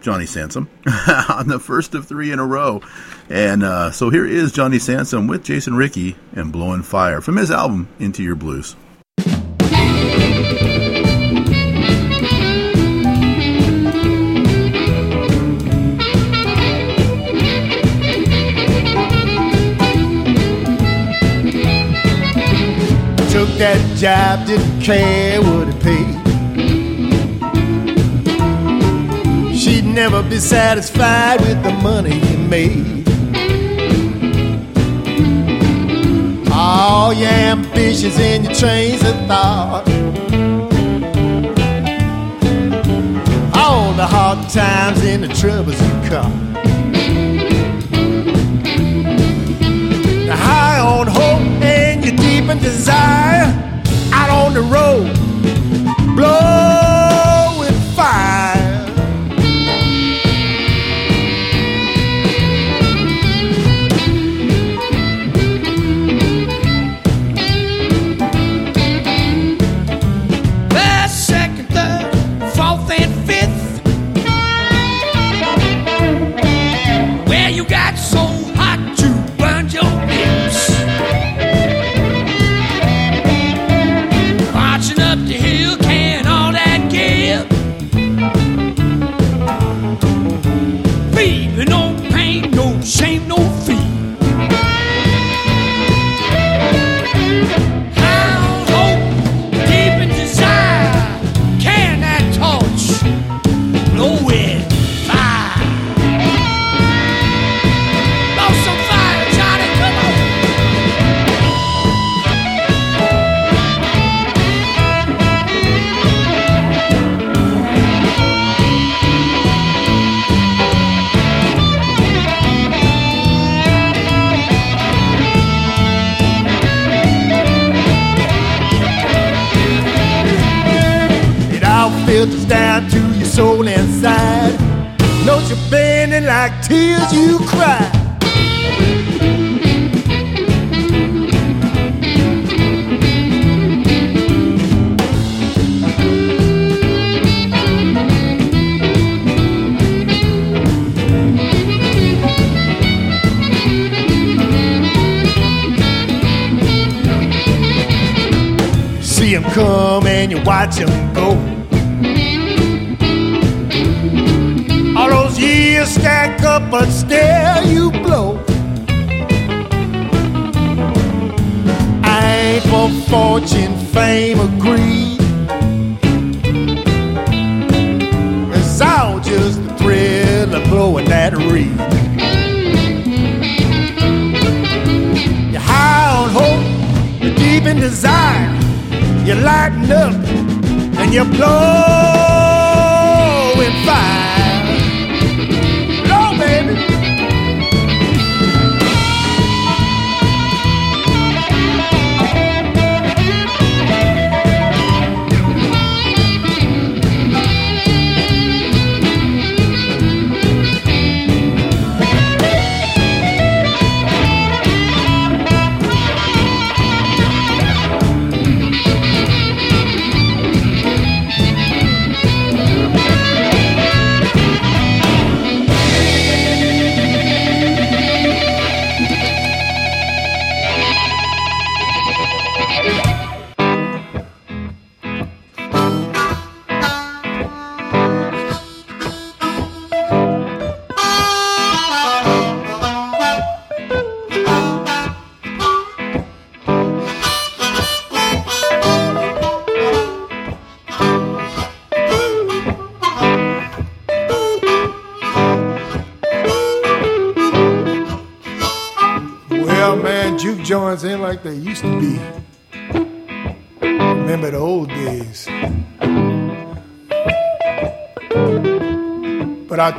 Johnny Sansone on the first of three in a row. And uh, so here is Johnny Sansone with Jason Ricci and Blowing Fire from his album Into Your Blues. That job, didn't care what it paid. She'd never be satisfied with the money you made. All your ambitions and your trains of thought. All the hard times and the troubles you caught. High on hope deep desire. Out on the road, blowing tears you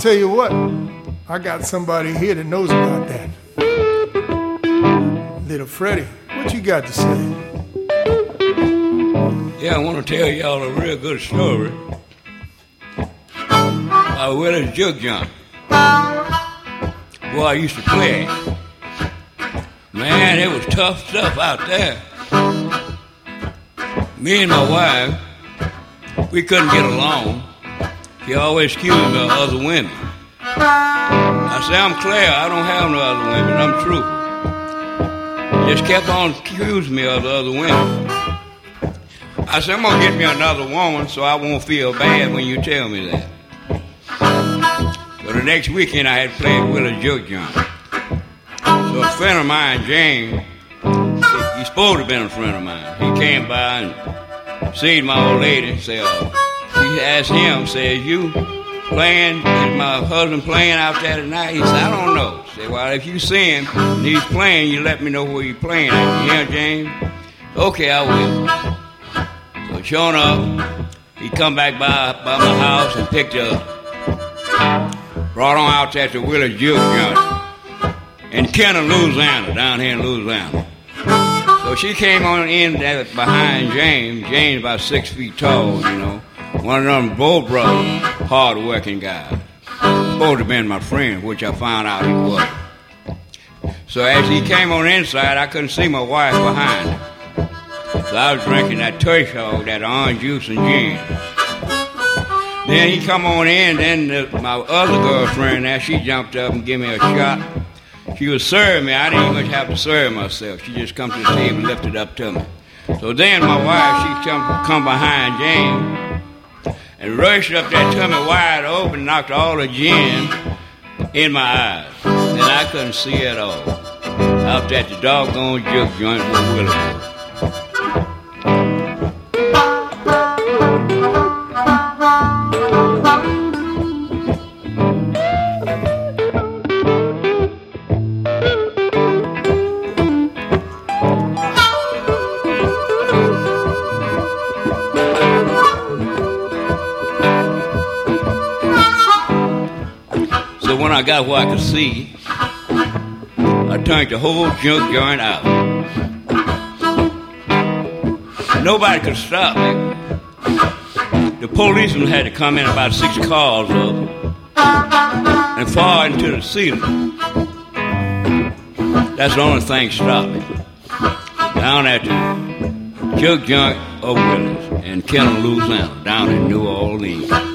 tell you what, I got somebody here that knows about that. Little Freddie, what you got to say? Yeah, I want to tell y'all a real good story about Willis Jug John. Well, I used to play. Man, it was tough stuff out there. Me and my wife, we couldn't get along. She always accused me of other women. I say, I'm Claire, I don't have no other women, I'm truthful. Just kept on accusing me of the other women. I said, I'm gonna get me another woman so I won't feel bad when you tell me that. So the next weekend I had played Willie Jug John. So a friend of mine, James, he, he's supposed to have been a friend of mine. He came by and seen my old lady. Uh, he asked him, says, you playing, is my husband playing out there tonight? He said, I don't know. Say, well, if you see him and he's playing, you let me know where he's playing at. Yeah, James? Okay, I will. So sure up, he come back by by my house and picked up. Brought on out there to Willie Joint in Kenner, Louisiana, down here in Louisiana. So she came on in there behind James. James about six feet tall, you know. One of them Bull brothers, hard working. Supposed to have been my friend, which I found out he was. So as he came on inside, I couldn't see my wife behind him. So I was drinking that tush that orange juice and gin. Then he come on in, then the, my other girlfriend there, she jumped up and gave me a shot. She was serving me. I didn't even have to serve myself. She just come to the table and lifted up to me. So then my wife, she come, come behind James and rushed up to me wide open, knocked all the gin in my eyes. And I couldn't see at all. Out at the doggone juke joint with Willie I got where I could see, I turned the whole junk joint out. Nobody could stop me. The policeman had to come in about six cars up and fall into the ceiling. That's the only thing stopped me. Down at the jug joint of Willis in Kenner, Louisiana, down in New Orleans.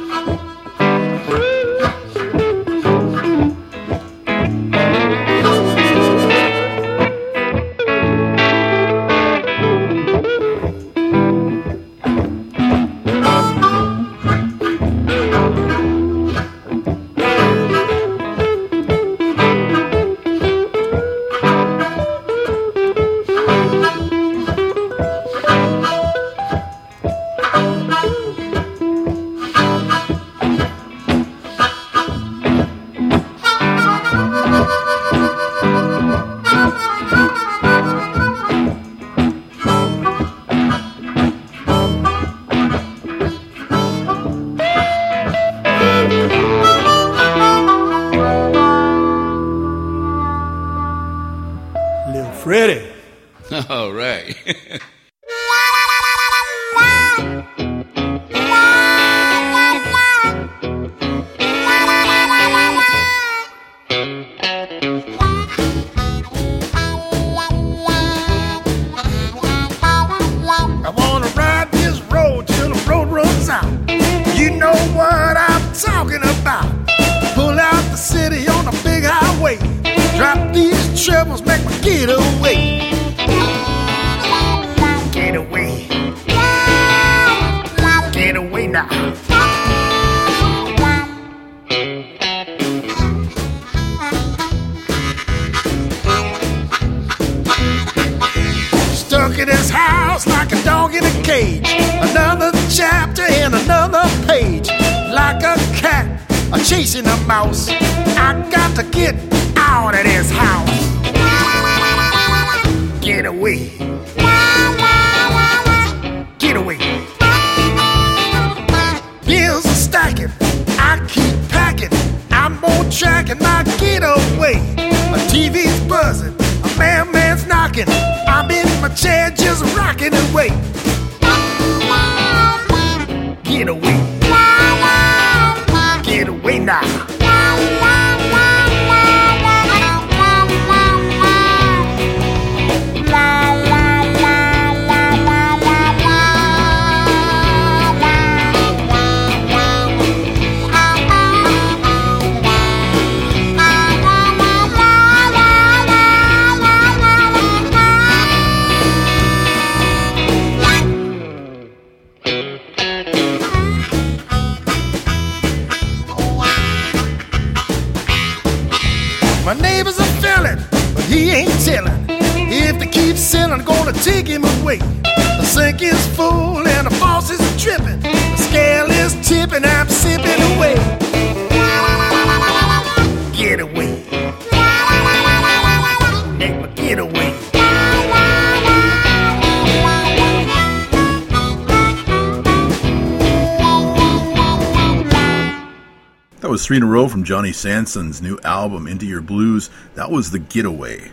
Three in a row from Johnny Sansone's new album, Into Your Blues. That was The Getaway.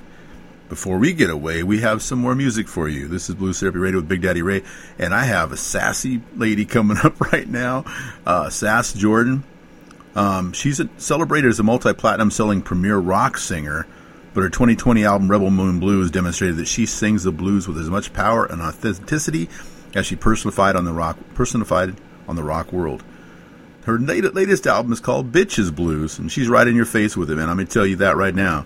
Before we get away, we have some more music for you. This is Blues Therapy Radio with Big Daddy Ray, and I have a sassy lady coming up right now, uh, Sass Jordan. Um, she's a, celebrated as a multi-platinum selling premier rock singer, but her 2020 album Rebel Moon Blues demonstrated that she sings the blues with as much power and authenticity as she personified on the rock personified on the rock world. Her late- latest album is called Bitches Blues, and she's right in your face with it, man. I'm gonna tell you that right now.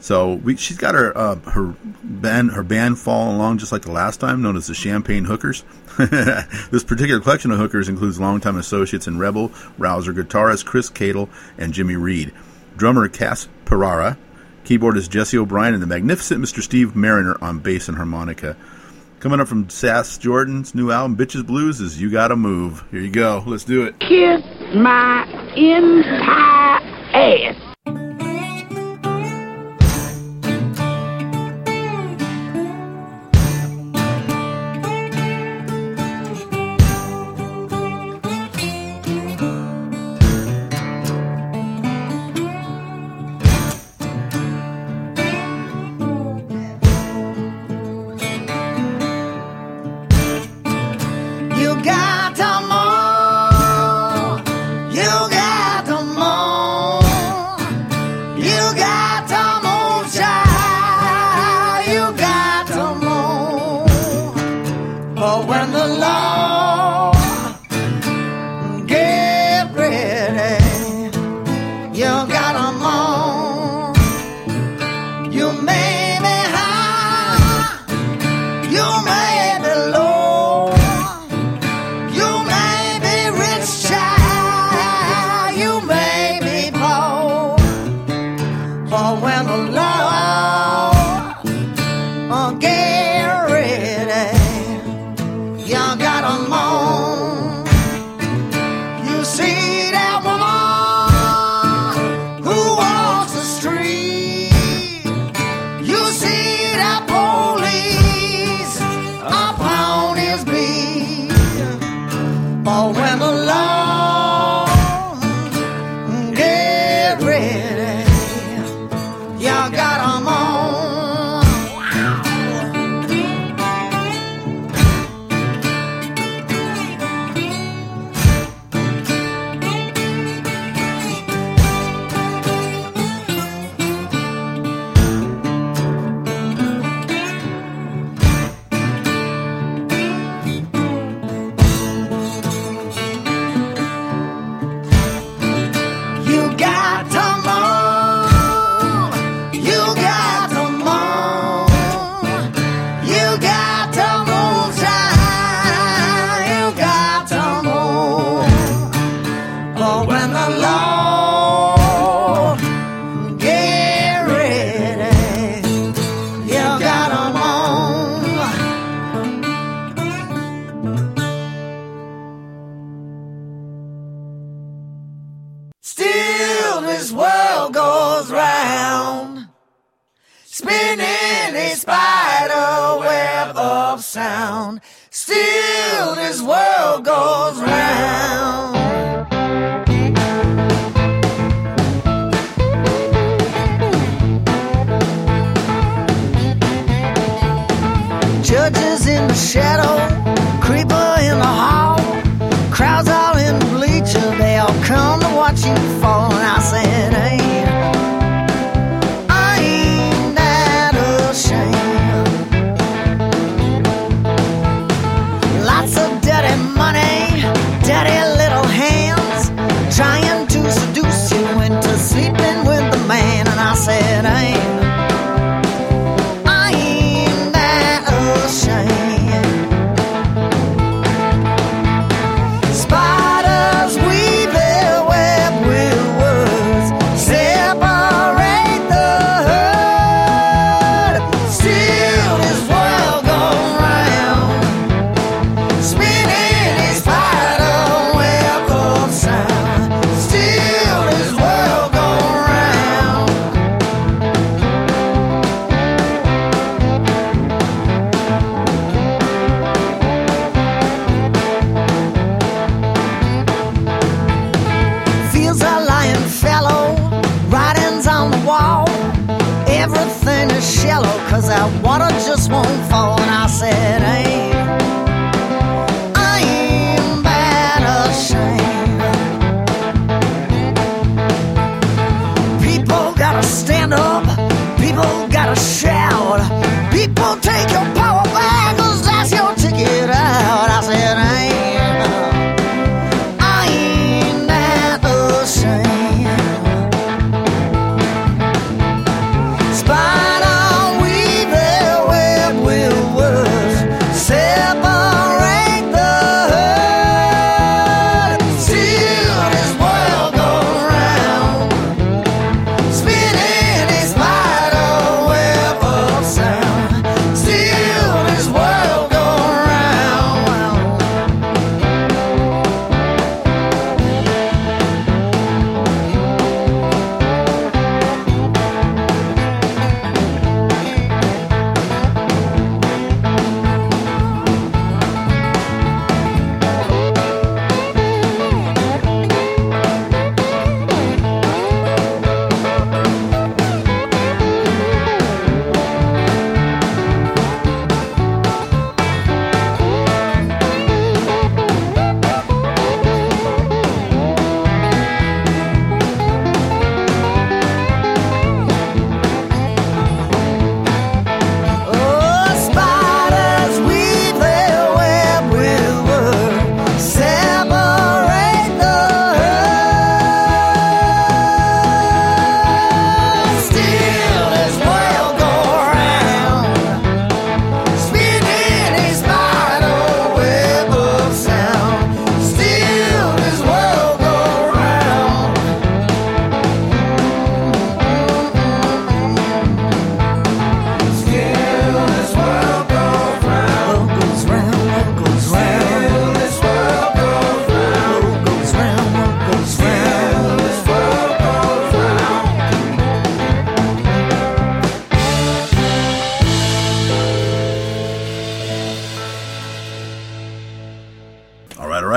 So we, she's got her uh, her band her band following along just like the last time, known as the Champagne Hookers. this particular collection of hookers includes longtime associates in Rebel, Rouser guitarist Chris Caddell, and Jimmy Reed, drummer Cass Pereira, keyboardist Jesse O'Brien, and the magnificent Mr. Steve Marriner on bass and harmonica. Coming up from Sass Jordan's new album, Bitches Blues, is You Gotta Move. Here you go. Let's do it. Kiss my entire ass.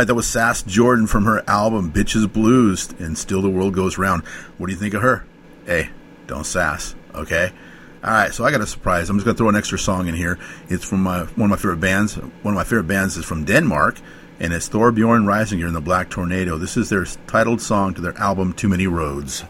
right, that was Sass Jordan from her album Bitches Blues and Still the World Goes Round. What do you think of her? Hey, don't sass, okay? All right, so I got a surprise. I'm just going to throw an extra song in here. It's from my, one of my favorite bands. One of my favorite bands is from Denmark, and it's Thorbjorn Risager in the Black Tornado. This is their titled song to their album Too Many Roads.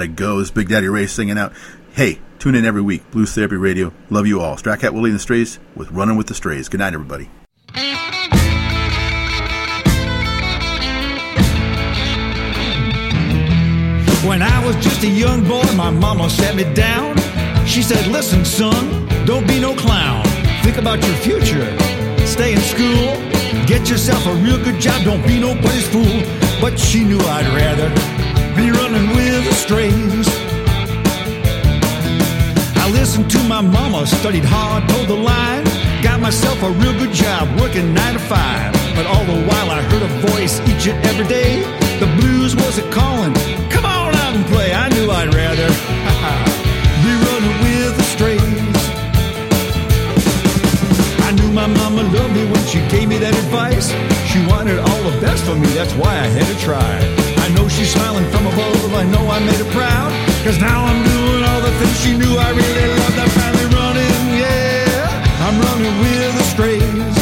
Fun, but we got to go. This Big Daddy Ray singing out. Hey, tune in every week. Blues Therapy Radio. Love you all. Stratcat Willie and the Strays with Running with the Strays. Good night, everybody. When I was just a young boy, my mama sat me down. She said, Listen, son, don't be no clown. Think about your future. Stay in school. Get yourself a real good job. Don't be nobody's fool. But she knew I'd rather be running strays. I listened to my mama, studied hard, told the line. Got myself a real good job, working nine to five. But all the while I heard a voice each and every day. The blues was a calling. Come on out and play. I knew I'd rather be running with the strays. I knew my mama loved me when she gave me that advice. She wanted all the best for me, that's why I had to try. I know she's smiling from above, I know I made her proud. Cause now I'm doing all the things she knew I really loved. I'm finally running, yeah. I'm running with the strays.